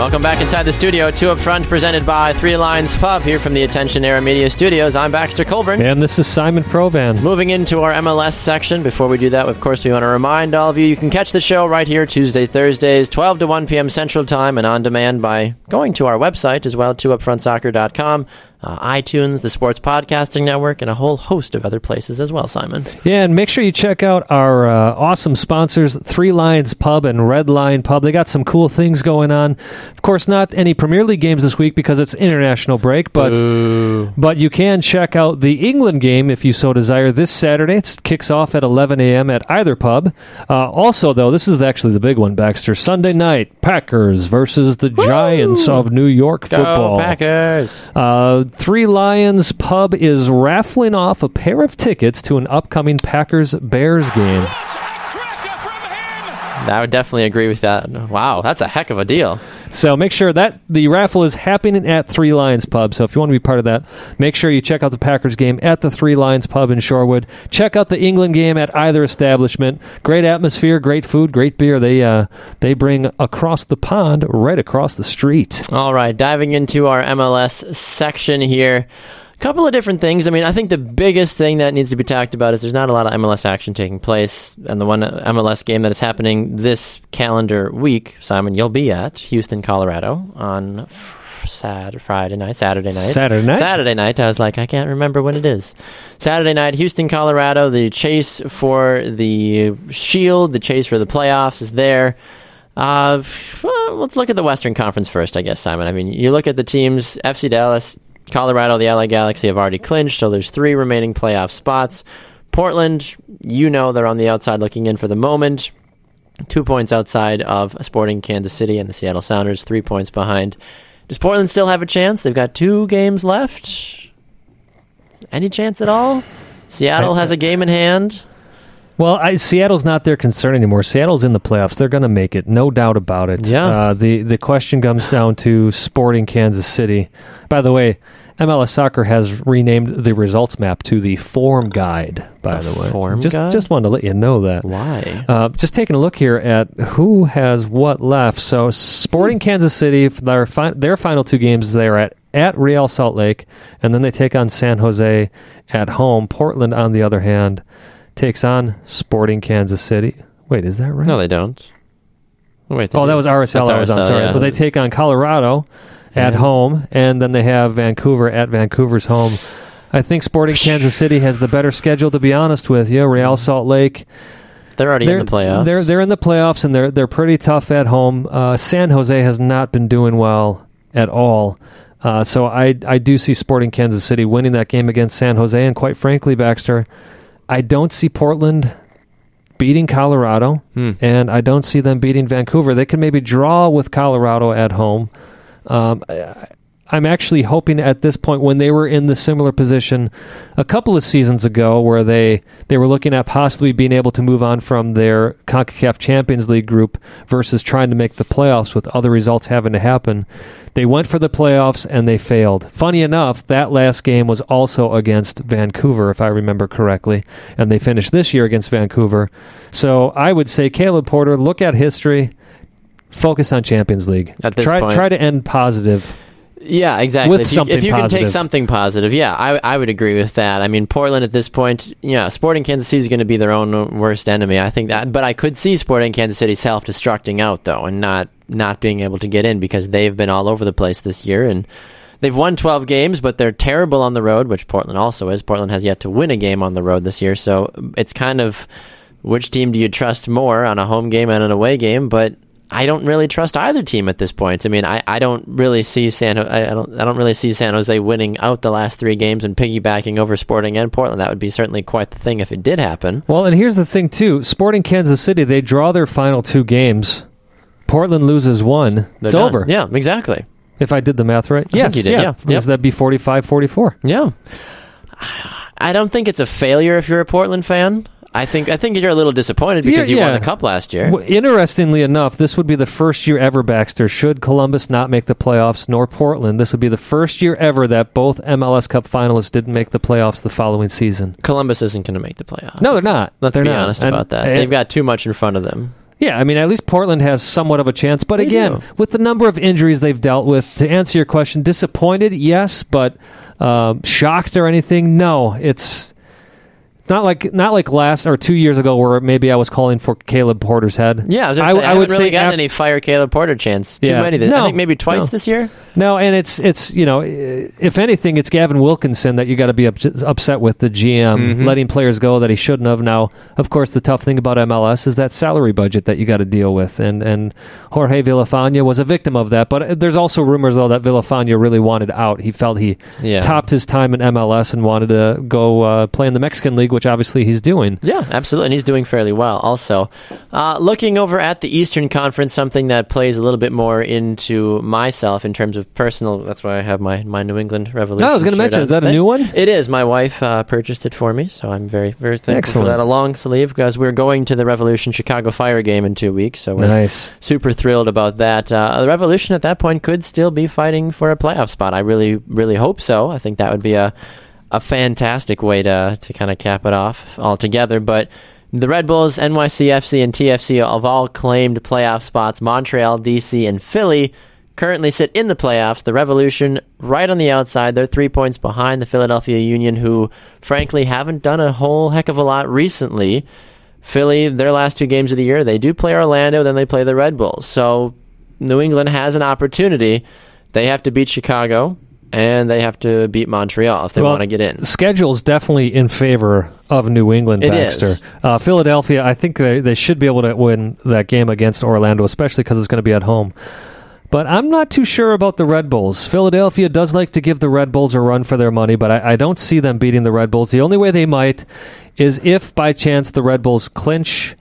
Welcome back inside the studio. Two up front, presented by Three Lions Pub here from the Attention Era Media Studios. I'm Baxter Colburn. And this is Simon Provan. Moving into our MLS section. Before we do that, of course, we want to remind all of you you can catch the show right here Tuesday, Thursdays, 12 to 1 p.m. Central Time, and on demand by going to our website as well, 2upfrontsoccer.com uh, iTunes, the Sports Podcasting Network, and a whole host of other places as well, Simon. Yeah, and make sure you check out our uh, awesome sponsors, Three Lions Pub and Red Lion Pub. They got some cool things going on. Of course, not any Premier League games this week because it's international break, but Ooh. but you can check out the England game if you so desire this Saturday. It kicks off at 11 a.m. at either pub. Uh, also, though, this is actually the big one, Baxter. Sunday night, Packers versus the Giants of New York Go football. Packers! Three Lions Pub is raffling off a pair of tickets to an upcoming Packers Bears game. I would definitely agree with that. Wow, that's a heck of a deal. So make sure that the raffle is happening at Three Lions Pub. So if you want to be part of that, make sure you check out the Packers game at the Three Lions Pub in Shorewood. Check out the England game at either establishment. Great atmosphere, great food, great beer. They uh, they bring across the pond, right across the street. All right, diving into our MLS section here. Couple of different things. I mean, I think the biggest thing that needs to be talked about is there's not a lot of MLS action taking place. And the one MLS game that is happening this calendar week, Simon, you'll be at Houston, Colorado on Sad Friday night, Saturday night. Saturday night? Saturday night. I was like, I can't remember when it is. Saturday night, Houston, Colorado. The chase for the Shield, the chase for the playoffs is there. Uh, well, let's look at the Western Conference first, I guess, Simon. I mean, you look at the teams, FC Dallas, Colorado, the LA Galaxy have already clinched, so there's three remaining playoff spots. Portland, you know they're on the outside looking in for the moment. Two points outside of Sporting Kansas City and the Seattle Sounders, three points behind. Does Portland still have a chance? They've got two games left. Any chance at all? Seattle has a game in hand. Well, I, Seattle's not their concern anymore. Seattle's in the playoffs; they're going to make it, no doubt about it. Yeah. Uh, the the question comes down to Sporting Kansas City. By the way, MLS Soccer has renamed the results map to the Form Guide. By the, way, Form just Guide? just wanted to let you know that. Why? Uh, just taking a look here at who has what left. So, Sporting Kansas City, their fi- their final two games, they are at at Real Salt Lake, and then they take on San Jose at home. Portland, on the other hand, takes on Sporting Kansas City. Wait, is that right? No, they don't. Wait. they oh, that was RSL. I That's was on. Sorry, yeah. but they take on Colorado at Yeah. home, and then they have Vancouver at Vancouver's home. I think Sporting Kansas City has the better schedule. To be honest with you, Real Salt Lake They're already they're, in the playoffs. They're they're in the playoffs and they're they're pretty tough at home. Uh, San Jose has not been doing well at all. Uh, so I I do see Sporting Kansas City winning that game against San Jose, and quite frankly, Baxter, I don't see Portland beating Colorado, Hmm. and I don't see them beating Vancouver. They can maybe draw with Colorado at home. Um, I, I'm actually hoping at this point when they were in the similar position a couple of seasons ago where they, they were looking at possibly being able to move on from their CONCACAF Champions League group versus trying to make the playoffs with other results having to happen. They went for the playoffs and they failed. Funny enough, that last game was also against Vancouver, if I remember correctly, and they finished this year against Vancouver. So I would say, Caleb Porter, look at history, focus on Champions League. At this try point. try to end positive. Yeah, exactly. With if you, something if you can take something positive, yeah, I, I would agree with that. I mean, Portland at this point, yeah, Sporting Kansas City is going to be their own worst enemy. I think that, but I could see Sporting Kansas City self-destructing out though, and not not being able to get in because they've been all over the place this year and. They've won 12 games, but they're terrible on the road, which Portland also is. Portland has yet to win a game on the road this year, so it's kind of which team do you trust more on a home game and an away game? But I don't really trust either team at this point. I mean, I, I don't really see San I, I don't I don't really see San Jose winning out the last three games and piggybacking over Sporting and Portland. That would be certainly quite the thing if it did happen. Well, and here's the thing too: Sporting Kansas City, they draw their final two games. Portland loses one. They're it's done. over. Yeah, exactly. If I did the math right. I yes, you did, yeah. Because Yep. that'd be 45-44. Yeah. I don't think it's a failure if you're a Portland fan. I think I think you're a little disappointed because Yeah, you won yeah. the cup last year. Well, interestingly enough, this would be the first year ever, Baxter, should Columbus not make the playoffs, nor Portland. This would be the first year ever that both MLS Cup finalists didn't make the playoffs the following season. Columbus isn't going to make the playoffs. No, they're not. Let's they're be not. honest And- about that. They've got too much in front of them. Yeah, I mean, at least Portland has somewhat of a chance. But They again, do. with the number of injuries they've dealt with, to answer your question, disappointed, yes, but um, shocked or anything, no. It's not like not like last or two years ago where maybe I was calling for Caleb Porter's head. Yeah, I was just I, I, I would haven't really say gotten af- any fire Caleb Porter chance. Too Yeah. many. This, I think maybe twice no. this year. No, and it's it's you know, if anything, it's Gavin Wilkinson that you got to be up, upset with the GM Mm-hmm. letting players go that he shouldn't have. Now, of course, the tough thing about MLS is that salary budget that you got to deal with, and and Jorge Villafana was a victim of that. But there's also rumors though that Villafana really wanted out. He felt he Yeah. topped his time in MLS and wanted to go uh, play in the Mexican League, which obviously he's doing. Yeah, absolutely. And he's doing fairly well also. Uh, looking over at the Eastern Conference, something that plays a little bit more into myself in terms of personal. That's why I have my, my New England Revolution. Oh, I was gonna mention, is that a new one? It is. My wife uh, purchased it for me, so I'm very, very thankful Excellent. for that. A long sleeve because we're going to the Revolution Chicago Fire game in two weeks, so we're Nice. super thrilled about that. Uh, the Revolution at that point could still be fighting for a playoff spot. I really, really hope so. I think that would be a a fantastic way to to kind of cap it off altogether. But the Red Bulls, NYCFC, and TFC have all claimed playoff spots. Montreal, DC, and Philly currently sit in the playoffs. The Revolution right on the outside. They're three points behind the Philadelphia Union, who frankly haven't done a whole heck of a lot recently. Philly, their last two games of the year, they do play Orlando, then they play the Red Bulls. So New England has an opportunity. They have to beat Chicago and they have to beat Montreal if they Well, want to get in. schedule's definitely in favor of New England, It Baxter. is. Uh, Philadelphia, I think they, they should be able to win that game against Orlando, especially because it's going to be at home. But I'm not too sure about the Red Bulls. Philadelphia does like to give the Red Bulls a run for their money, but I, I don't see them beating the Red Bulls. The only way they might is if by chance the Red Bulls clinch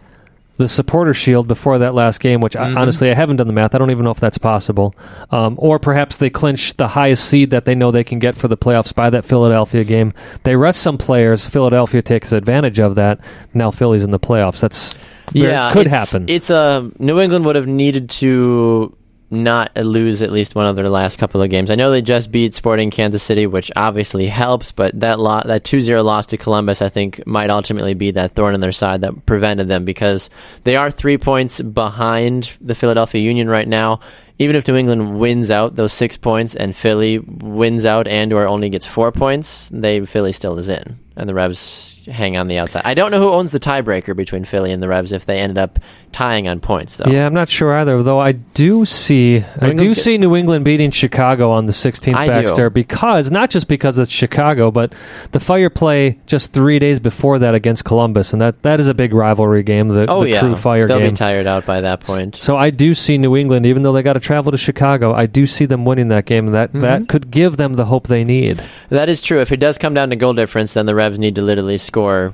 the supporter shield before that last game, which I, honestly I haven't done the math. I don't even know if that's possible. Um, or perhaps they clinch the highest seed that they know they can get for the playoffs by that Philadelphia game. They rest some players. Philadelphia takes advantage of that. Now Philly's in the playoffs. That's yeah, could it's- happen. It's a New England would have needed to not lose at least one of their last couple of games. I know they just beat Sporting Kansas City, which obviously helps, but that lo- that 2-0 loss to Columbus I think might ultimately be that thorn in their side that prevented them because they are 3 points behind the Philadelphia Union right now. Even if New England wins out those 6 points and Philly wins out and or only gets 4 points, they Philly still is in and the Revs hang on the outside. I don't know who owns the tiebreaker between Philly and the Revs if they ended up tying on points though. yeah, I'm not sure either. Though I do see, I do see New England beating Chicago on the 16th I do. Because not just because it's Chicago, but the Fire play just three days before that against Columbus, and that, that is a big rivalry game. The, Oh the yeah, Crew Fire they'll game. be tired out by that point. So I do see New England, even though they got to travel to Chicago, I do see them winning that game, and that, Mm-hmm. that could give them the hope they need. That is true. If it does come down to goal difference, then the Revs need to literally score, uh,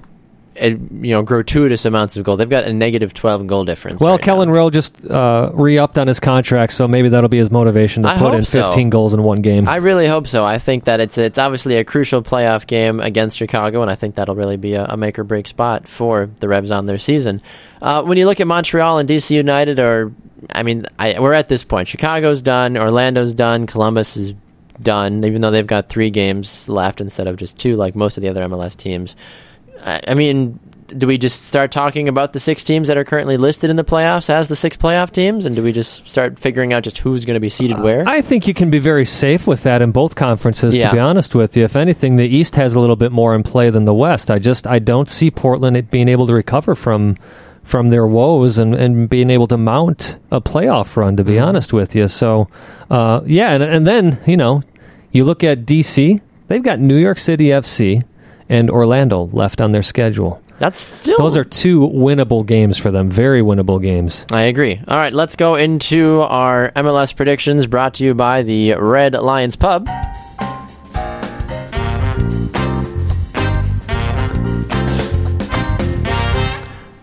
you know, gratuitous amounts of goal. They've got a negative twelve goal difference. Well, right Kelyn now. Rowe just uh, re-upped on his contract, so maybe that'll be his motivation to I put in so. 15 goals in one game. I really hope so. I think that it's it's obviously a crucial playoff game against Chicago, and I think that'll really be a, a make or break spot for the Revs on their season. Uh, when you look at Montreal and DC United, or I mean, I, we're at this point. Chicago's done, Orlando's done, Columbus is done, even though they've got three games left instead of just two, like most of the other MLS teams. I, mean. Do we just start talking about the six teams that are currently listed in the playoffs as the six playoff teams, and do we just start figuring out just who's going to be seated where? I think you can be very safe with that in both conferences. Yeah. To be honest with you, if anything, the East has a little bit more in play than the West. I just I don't see Portland being able to recover from from their woes and, and being able to mount a playoff run. To be Mm-hmm. honest with you, so uh, yeah, and, and then you know you look at DC, they've got New York City FC and Orlando left on their schedule. That's still Those are two winnable games for them, very winnable games. I agree. All right, let's go into our MLS predictions brought to you by the Red Lions Pub.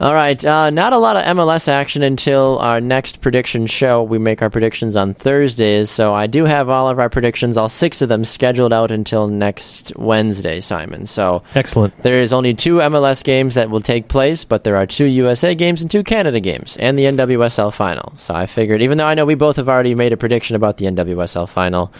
All right, uh, not a lot of MLS action until our next prediction show. We make our predictions on Thursdays, so I do have all of our predictions, all six of them, scheduled out until next Wednesday, Simon. So Excellent. there is only two MLS games that will take place, but there are two USA games and two Canada games, and the NWSL final. So I figured, even though I know we both have already made a prediction about the NWSL final,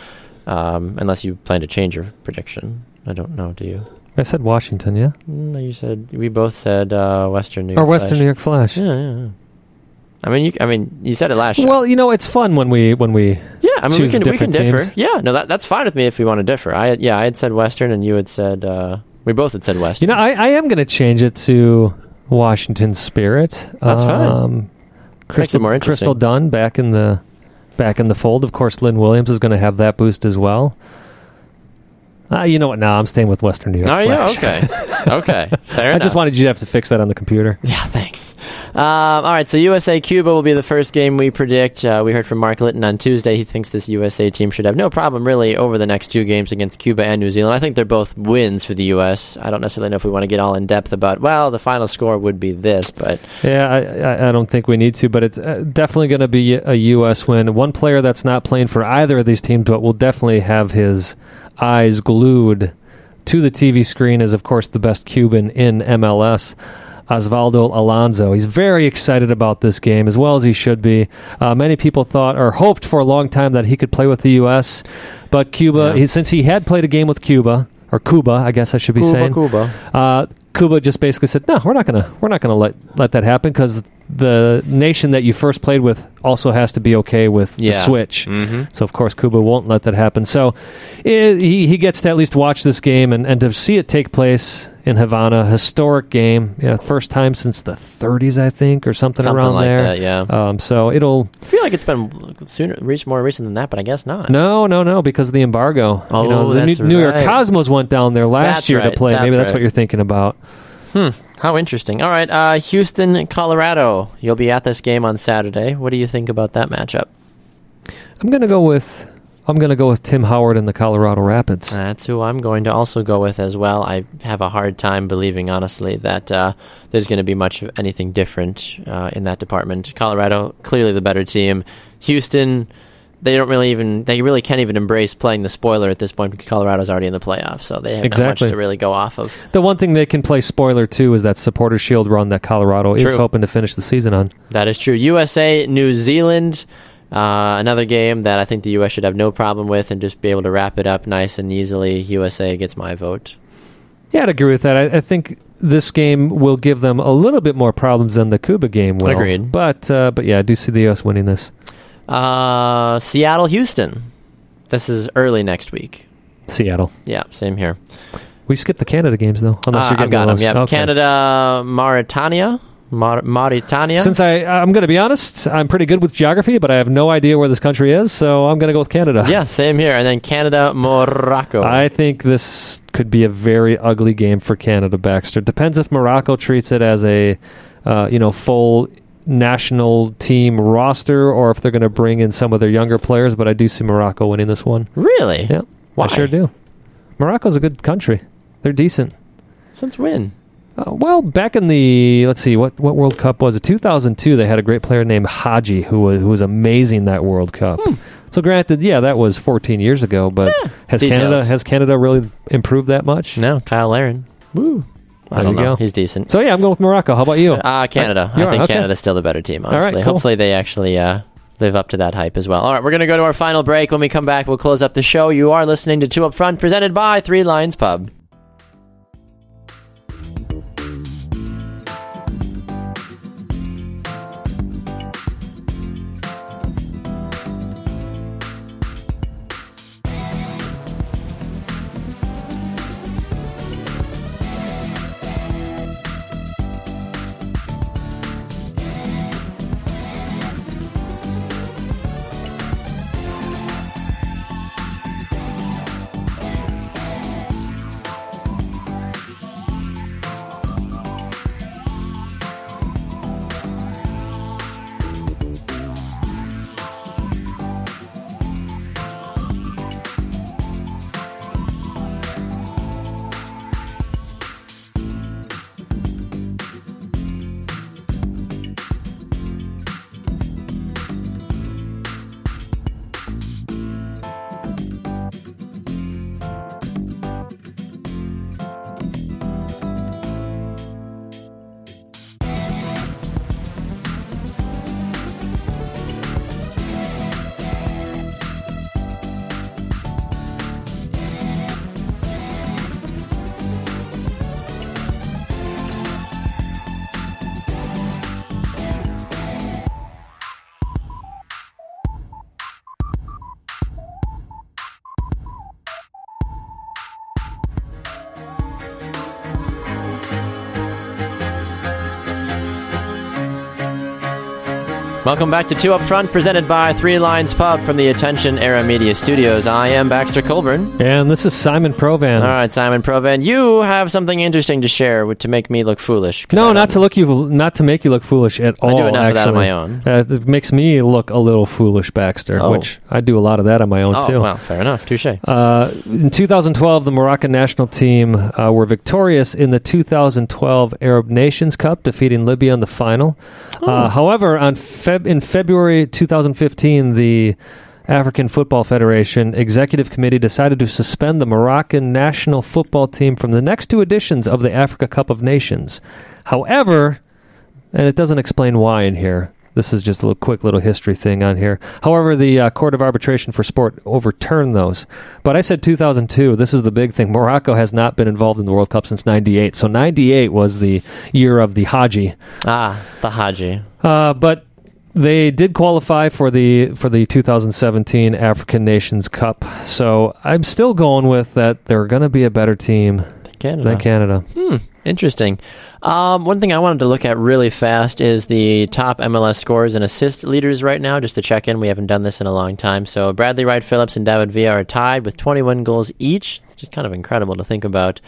um, unless you plan to change your prediction. I don't know, do you? I said Washington, yeah, No, you said we both said uh, Western New York. or Western Flash. New York Flash. Yeah, yeah, yeah. I mean, you, I mean, you said it last show. Well, you know, it's fun when we when we yeah, I mean, we can we can differ. teams. Yeah, no, that that's fine with me if we want to differ. I yeah, I had said Western, and you had said uh, we both had said Western. You know, I, I am going to change it to Washington Spirit. That's fine. um, Crystal, more. Crystal Dunn back in the back in the fold. Of course, Lynn Williams is going to have that boost as well. Uh, you know what? Now I'm staying with Western New York. Oh yeah, Flash. okay, okay, fair I enough. just wanted you to have to fix that on the computer. Yeah, thanks. Um, all right, so USA Cuba will be the first game we predict. Uh, we heard from Mark Litton on Tuesday. He thinks this USA team should have no problem, really, over the next two games against Cuba and New Zealand. I think they're both wins for the U.S. I don't necessarily know if we want to get all in depth about, well, the final score would be this, but Yeah, I, I, I don't think we need to, but it's uh, definitely going to be a U.S. win. One player that's not playing for either of these teams, but will definitely have his eyes glued to the TV screen is, of course, the best Cuban in MLS. Osvaldo Alonso. He's very excited about this game, as well as he should be. Uh, many people thought or hoped for a long time that he could play with the U.S., but Cuba, Yeah. he, since he had played a game with Cuba, or Cuba, I guess I should be Cuba, saying, Cuba. uh, Cuba just basically said, "No, we're not gonna we're not gonna let let that happen because the nation that you first played with also has to be okay with the switch." Mm-hmm. So of course Cuba won't let that happen. So it, he he gets to at least watch this game and, and to see it take place in Havana, historic game, yeah, first time since the 30s, I think, or something, Something around like there. that, yeah. Um, so it'll I feel like it's been sooner, more recent than that, but I guess not. no, no, no, because of the embargo. Oh, you know, the that's New, New York. Cosmos went down there last That's year right, to play. that's Maybe that's what you're thinking about. Hmm. How interesting. All right, uh, Houston, Colorado. You'll be at this game on Saturday. What do you think about that matchup? I'm gonna go with I'm gonna go with Tim Howard and the Colorado Rapids. That's who I'm going to also go with as well. I have a hard time believing, honestly, that uh, there's going to be much of anything different uh, in that department. Colorado, clearly the better team. Houston, they don't really even, they really can't even embrace playing the spoiler at this point because Colorado's already in the playoffs, so they have Exactly. to really go off of. The one thing they can play spoiler too is that supporter shield run that Colorado is hoping to finish the season on. That is true. USA, New Zealand, uh, another game that I think the U.S. should have no problem with and just be able to wrap it up nice and easily. USA gets my vote. Yeah, I'd agree with that. I, I think this game will give them a little bit more problems than the Cuba game will. Agreed. But uh, but yeah, I do see the U.S. winning this. Uh, Seattle, Houston. This is early next week. Seattle. Yeah, same here. We skipped the Canada games though. Unless Uh, you're getting got them. Yeah, Okay. Canada, Mauritania, Mar- Mauritania. Since I I'm going to be honest, I'm pretty good with geography, but I have no idea where this country is, so I'm going to go with Canada. yeah, same here. And then Canada, Morocco. I think this could be a very ugly game for Canada, Baxter. Depends if Morocco treats it as a, uh, you know, full national team roster, or if they're going to bring in some of their younger players. But I do see Morocco winning this one. really? Yeah, Why? I sure do. Morocco's a good country. They're decent. Since when? Uh, well, back in the let's see, what what World Cup was it? 2002. They had a great player named Hadji who was who was amazing that World Cup. So granted, yeah, that was 14 years ago, but has details. Canada has Canada really improved that much? No, Cyle Larin. Woo. I don't know. go. He's decent. So yeah, I'm going with Morocco. How about you? Uh, Canada. You I think okay. Canada's still the better team, right, honestly. cool. Hopefully they actually uh, live up to that hype as well. All right, we're going to go to our final break. When we come back, we'll close up the show. You are listening to Two Up Front, presented by Three Lions Pub. Welcome back to Two Up Front, presented by Three Lions Pub from the Attention Era Media Studios. I am Baxter Colburn. And this is Simon Provan. All right, Simon Provan, you have something interesting to share with, to make me look foolish. No, don't- to look you, not to make you look foolish at I all. do enough of that on my own. Uh, it makes me look a little foolish, Baxter. Oh. Which I do a lot of that on my own Oh, too. well, fair enough. Touche. Uh, in 2012, the Moroccan national team uh, were victorious in the 2012 Arab Nations Cup, defeating Libya in the final. Uh, however, on Feb- in February 2015, the African Football Federation Executive Committee decided to suspend the Moroccan national football team from the next two editions of the Africa Cup of Nations. However, and it doesn't explain why in here. This is just a little quick little history thing on here. However, the uh, Court of Arbitration for Sport overturned those. But I said 2002. This is the big thing. Morocco has not been involved in the World Cup since 98. So 98 was the year of the Hadji. Ah, the Hadji. Uh, but they did qualify for the for the 2017 African Nations Cup. So I'm still going with that. They're going to be a better team Canada. than Canada. Hmm, interesting. Um, one thing I wanted to look at really fast is the top MLS scores and assist leaders right now, just to check in. We haven't done this in a long time. So Bradley Wright Phillips and David Villa are tied with 21 goals each. It's just kind of incredible to think about.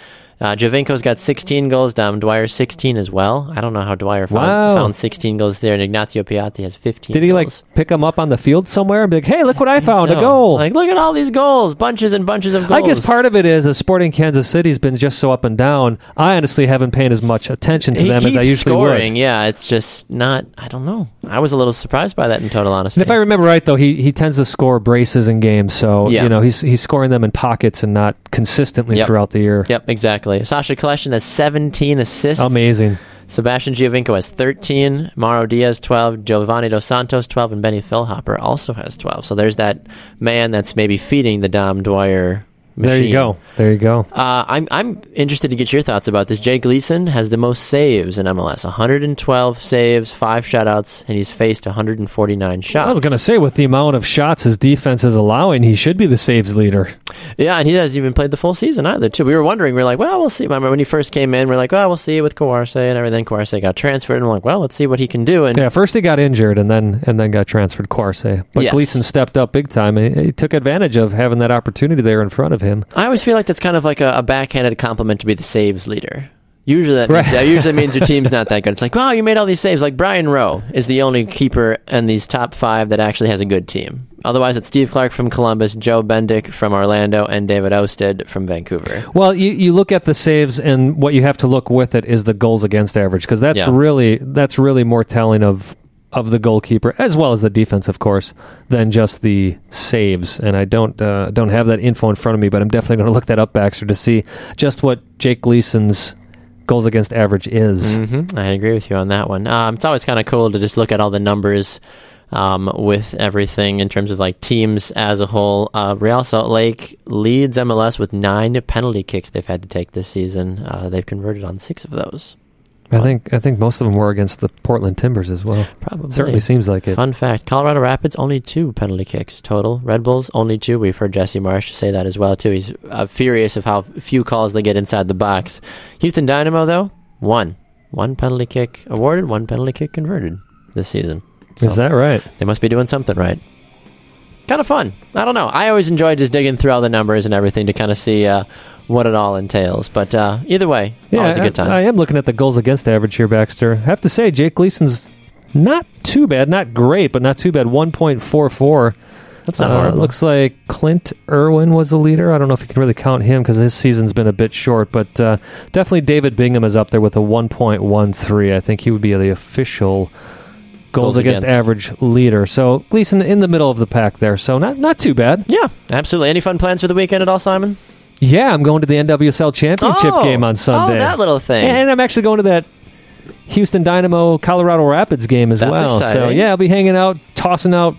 Uh, Giovinco's got 16 goals. Dom Dwyer 16 as well. I don't know how Dwyer found, Wow. found 16 goals there, and Ignacio Piatti has 15. Did he like pick them up on the field somewhere and be like, "Hey, look what I found! So, a goal!" Like, look at all these goals, bunches and bunches of goals. I guess part of it is a Sporting Kansas City's been just so up and down. I honestly haven't paid as much attention to he them as I usually scoring. would. Yeah, it's just not. I don't know. I was a little surprised by that in total honesty. And if I remember right, though, he, he tends to score braces in games, so Yeah. you know he's he's scoring them in pockets and not consistently Yep. throughout the year. Yep, exactly. Sacha Kljestan has 17 assists. Amazing. Sebastian Giovinco has 13. Mauro Diaz 12. Giovanni Dos Santos 12. And Benny Feilhaber also has 12. So there's that man that's maybe feeding the Dom Dwyer machine. There you go. There you go. Uh, I'm I'm interested to get your thoughts about this. Jake Gleason has the most saves in MLS, 112 saves, five shutouts, and he's faced 149 shots. I was going to say, with the amount of shots his defense is allowing, he should be the saves leader. Yeah, and he hasn't even played the full season either. Too. We were wondering. We are like, well, we'll see. Remember when he first came in? We are like, well, we'll see with Kwarasey and everything. Kwarasey got transferred, and we're like, well, let's see what he can do. And Yeah, first he got injured and then and then got transferred Corse. But Yes. Gleason stepped up big time. and He, he took advantage of having that opportunity there in front of him. I always feel like that's kind of like a, a backhanded compliment to be the saves leader. Usually that, Right. means, that usually means your team's not that good. It's like, wow, you made all these saves. Like Brian Rowe is the only keeper in these top five that actually has a good team. Otherwise, it's Steve Clark from Columbus, Joe Bendik from Orlando, and David Ousted from Vancouver. Well, you, you look at the saves, and what you have to look with it is the goals against average because that's Yeah. really that's really more telling of of the goalkeeper as well as the defense, of course, than just the saves. And I don't uh, don't have that info in front of me, but I'm definitely going to look that up, Baxter, to see just what Jake Gleason's goals against average is. hmm I agree with you on that one. Um, it's always kind of cool to just look at all the numbers um, with everything in terms of like teams as a whole. Uh, Real Salt Lake leads MLS with nine penalty kicks they've had to take this season. Uh, they've converted on six of those. I think I think most of them were against the Portland Timbers as well. Probably. Certainly seems like it. Fun fact: Colorado Rapids only two penalty kicks total. Red Bulls only two. We've heard Jesse Marsch say that as well too. He's uh, furious of how few calls they get inside the box. Houston Dynamo though one one penalty kick awarded, one penalty kick converted this season. Is that right? They must be doing something right. Kind of fun. I don't know. I always enjoy just digging through all the numbers and everything to kind of see uh, what it all entails. But uh, either way, always a good time. I, I am looking at the goals against average here, Baxter. I have to say, Jake Gleason's not too bad, not great, but not too bad. One point four four. That's not Uh, horrible. looks like Clint Irwin was the leader. I don't know if you can really count him because his season's been a bit short, but uh, definitely David Bingham is up there with a 1.13. I think he would be the official goals, Goals against, against. average leader. So Gleason in the middle of the pack there. So not not too bad. yeah, absolutely. Any fun plans for the weekend at all, Simon? Yeah, I'm going to the NWSL championship Oh! game on oh, Sunday. Oh, that little thing. And I'm actually going to that Houston Dynamo Colorado Rapids game as That's well. So exciting. yeah, I'll be hanging out, tossing out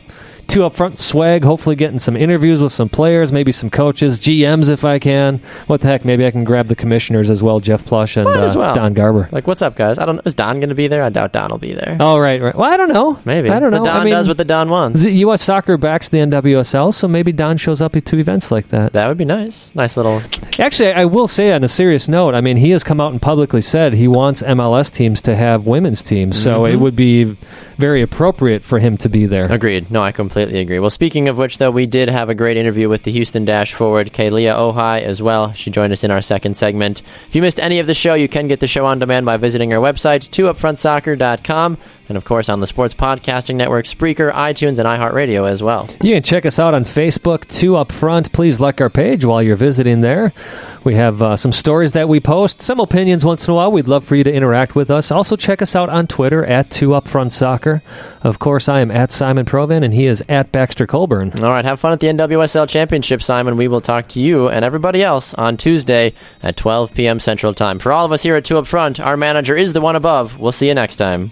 two up front swag. Hopefully, getting some interviews with some players, maybe some coaches, GMs if I can. What the heck? Maybe I can grab the commissioners as well, Jeff Plush and Might as uh, well. Don Garber. Like, what's up, guys? I don't. Is Don going to be there? I doubt Don will be there. Oh right, right. Well, I don't know. Maybe. I don't know. The Don I mean, does what the Don wants. the U.S. Soccer backs the NWSL, so maybe Don shows up at two events like that. that would be nice. Nice little. Actually, I will say on a serious note, I mean, he has come out and publicly said he wants MLS teams to have women's teams, so Mm-hmm. it would be very appropriate for him to be there. Agreed. No, I completely agree. Well, speaking of which, though, we did have a great interview with the Houston Dash forward, Kealia Ohai, as well. She joined us in our second segment. If you missed any of the show, you can get the show on demand by visiting our website, 2upfrontsoccer.com, and of course on the Sports Podcasting Network, Spreaker, iTunes, and iHeartRadio as well. You can check us out on Facebook, two up front. Please like our page while you're visiting there. We have uh, some stories that we post, some opinions once in a while. We'd love for you to interact with us. Also, check us out on Twitter at two up front soccer. Of course, I am at Simon Provin, and he is at Baxter Colburn. All right, have fun at the NWSL Championship, Simon. We will talk to you and everybody else on Tuesday at 12 p.m. Central Time. For all of us here at Two Up Front, our manager is the one above. We'll see you next time.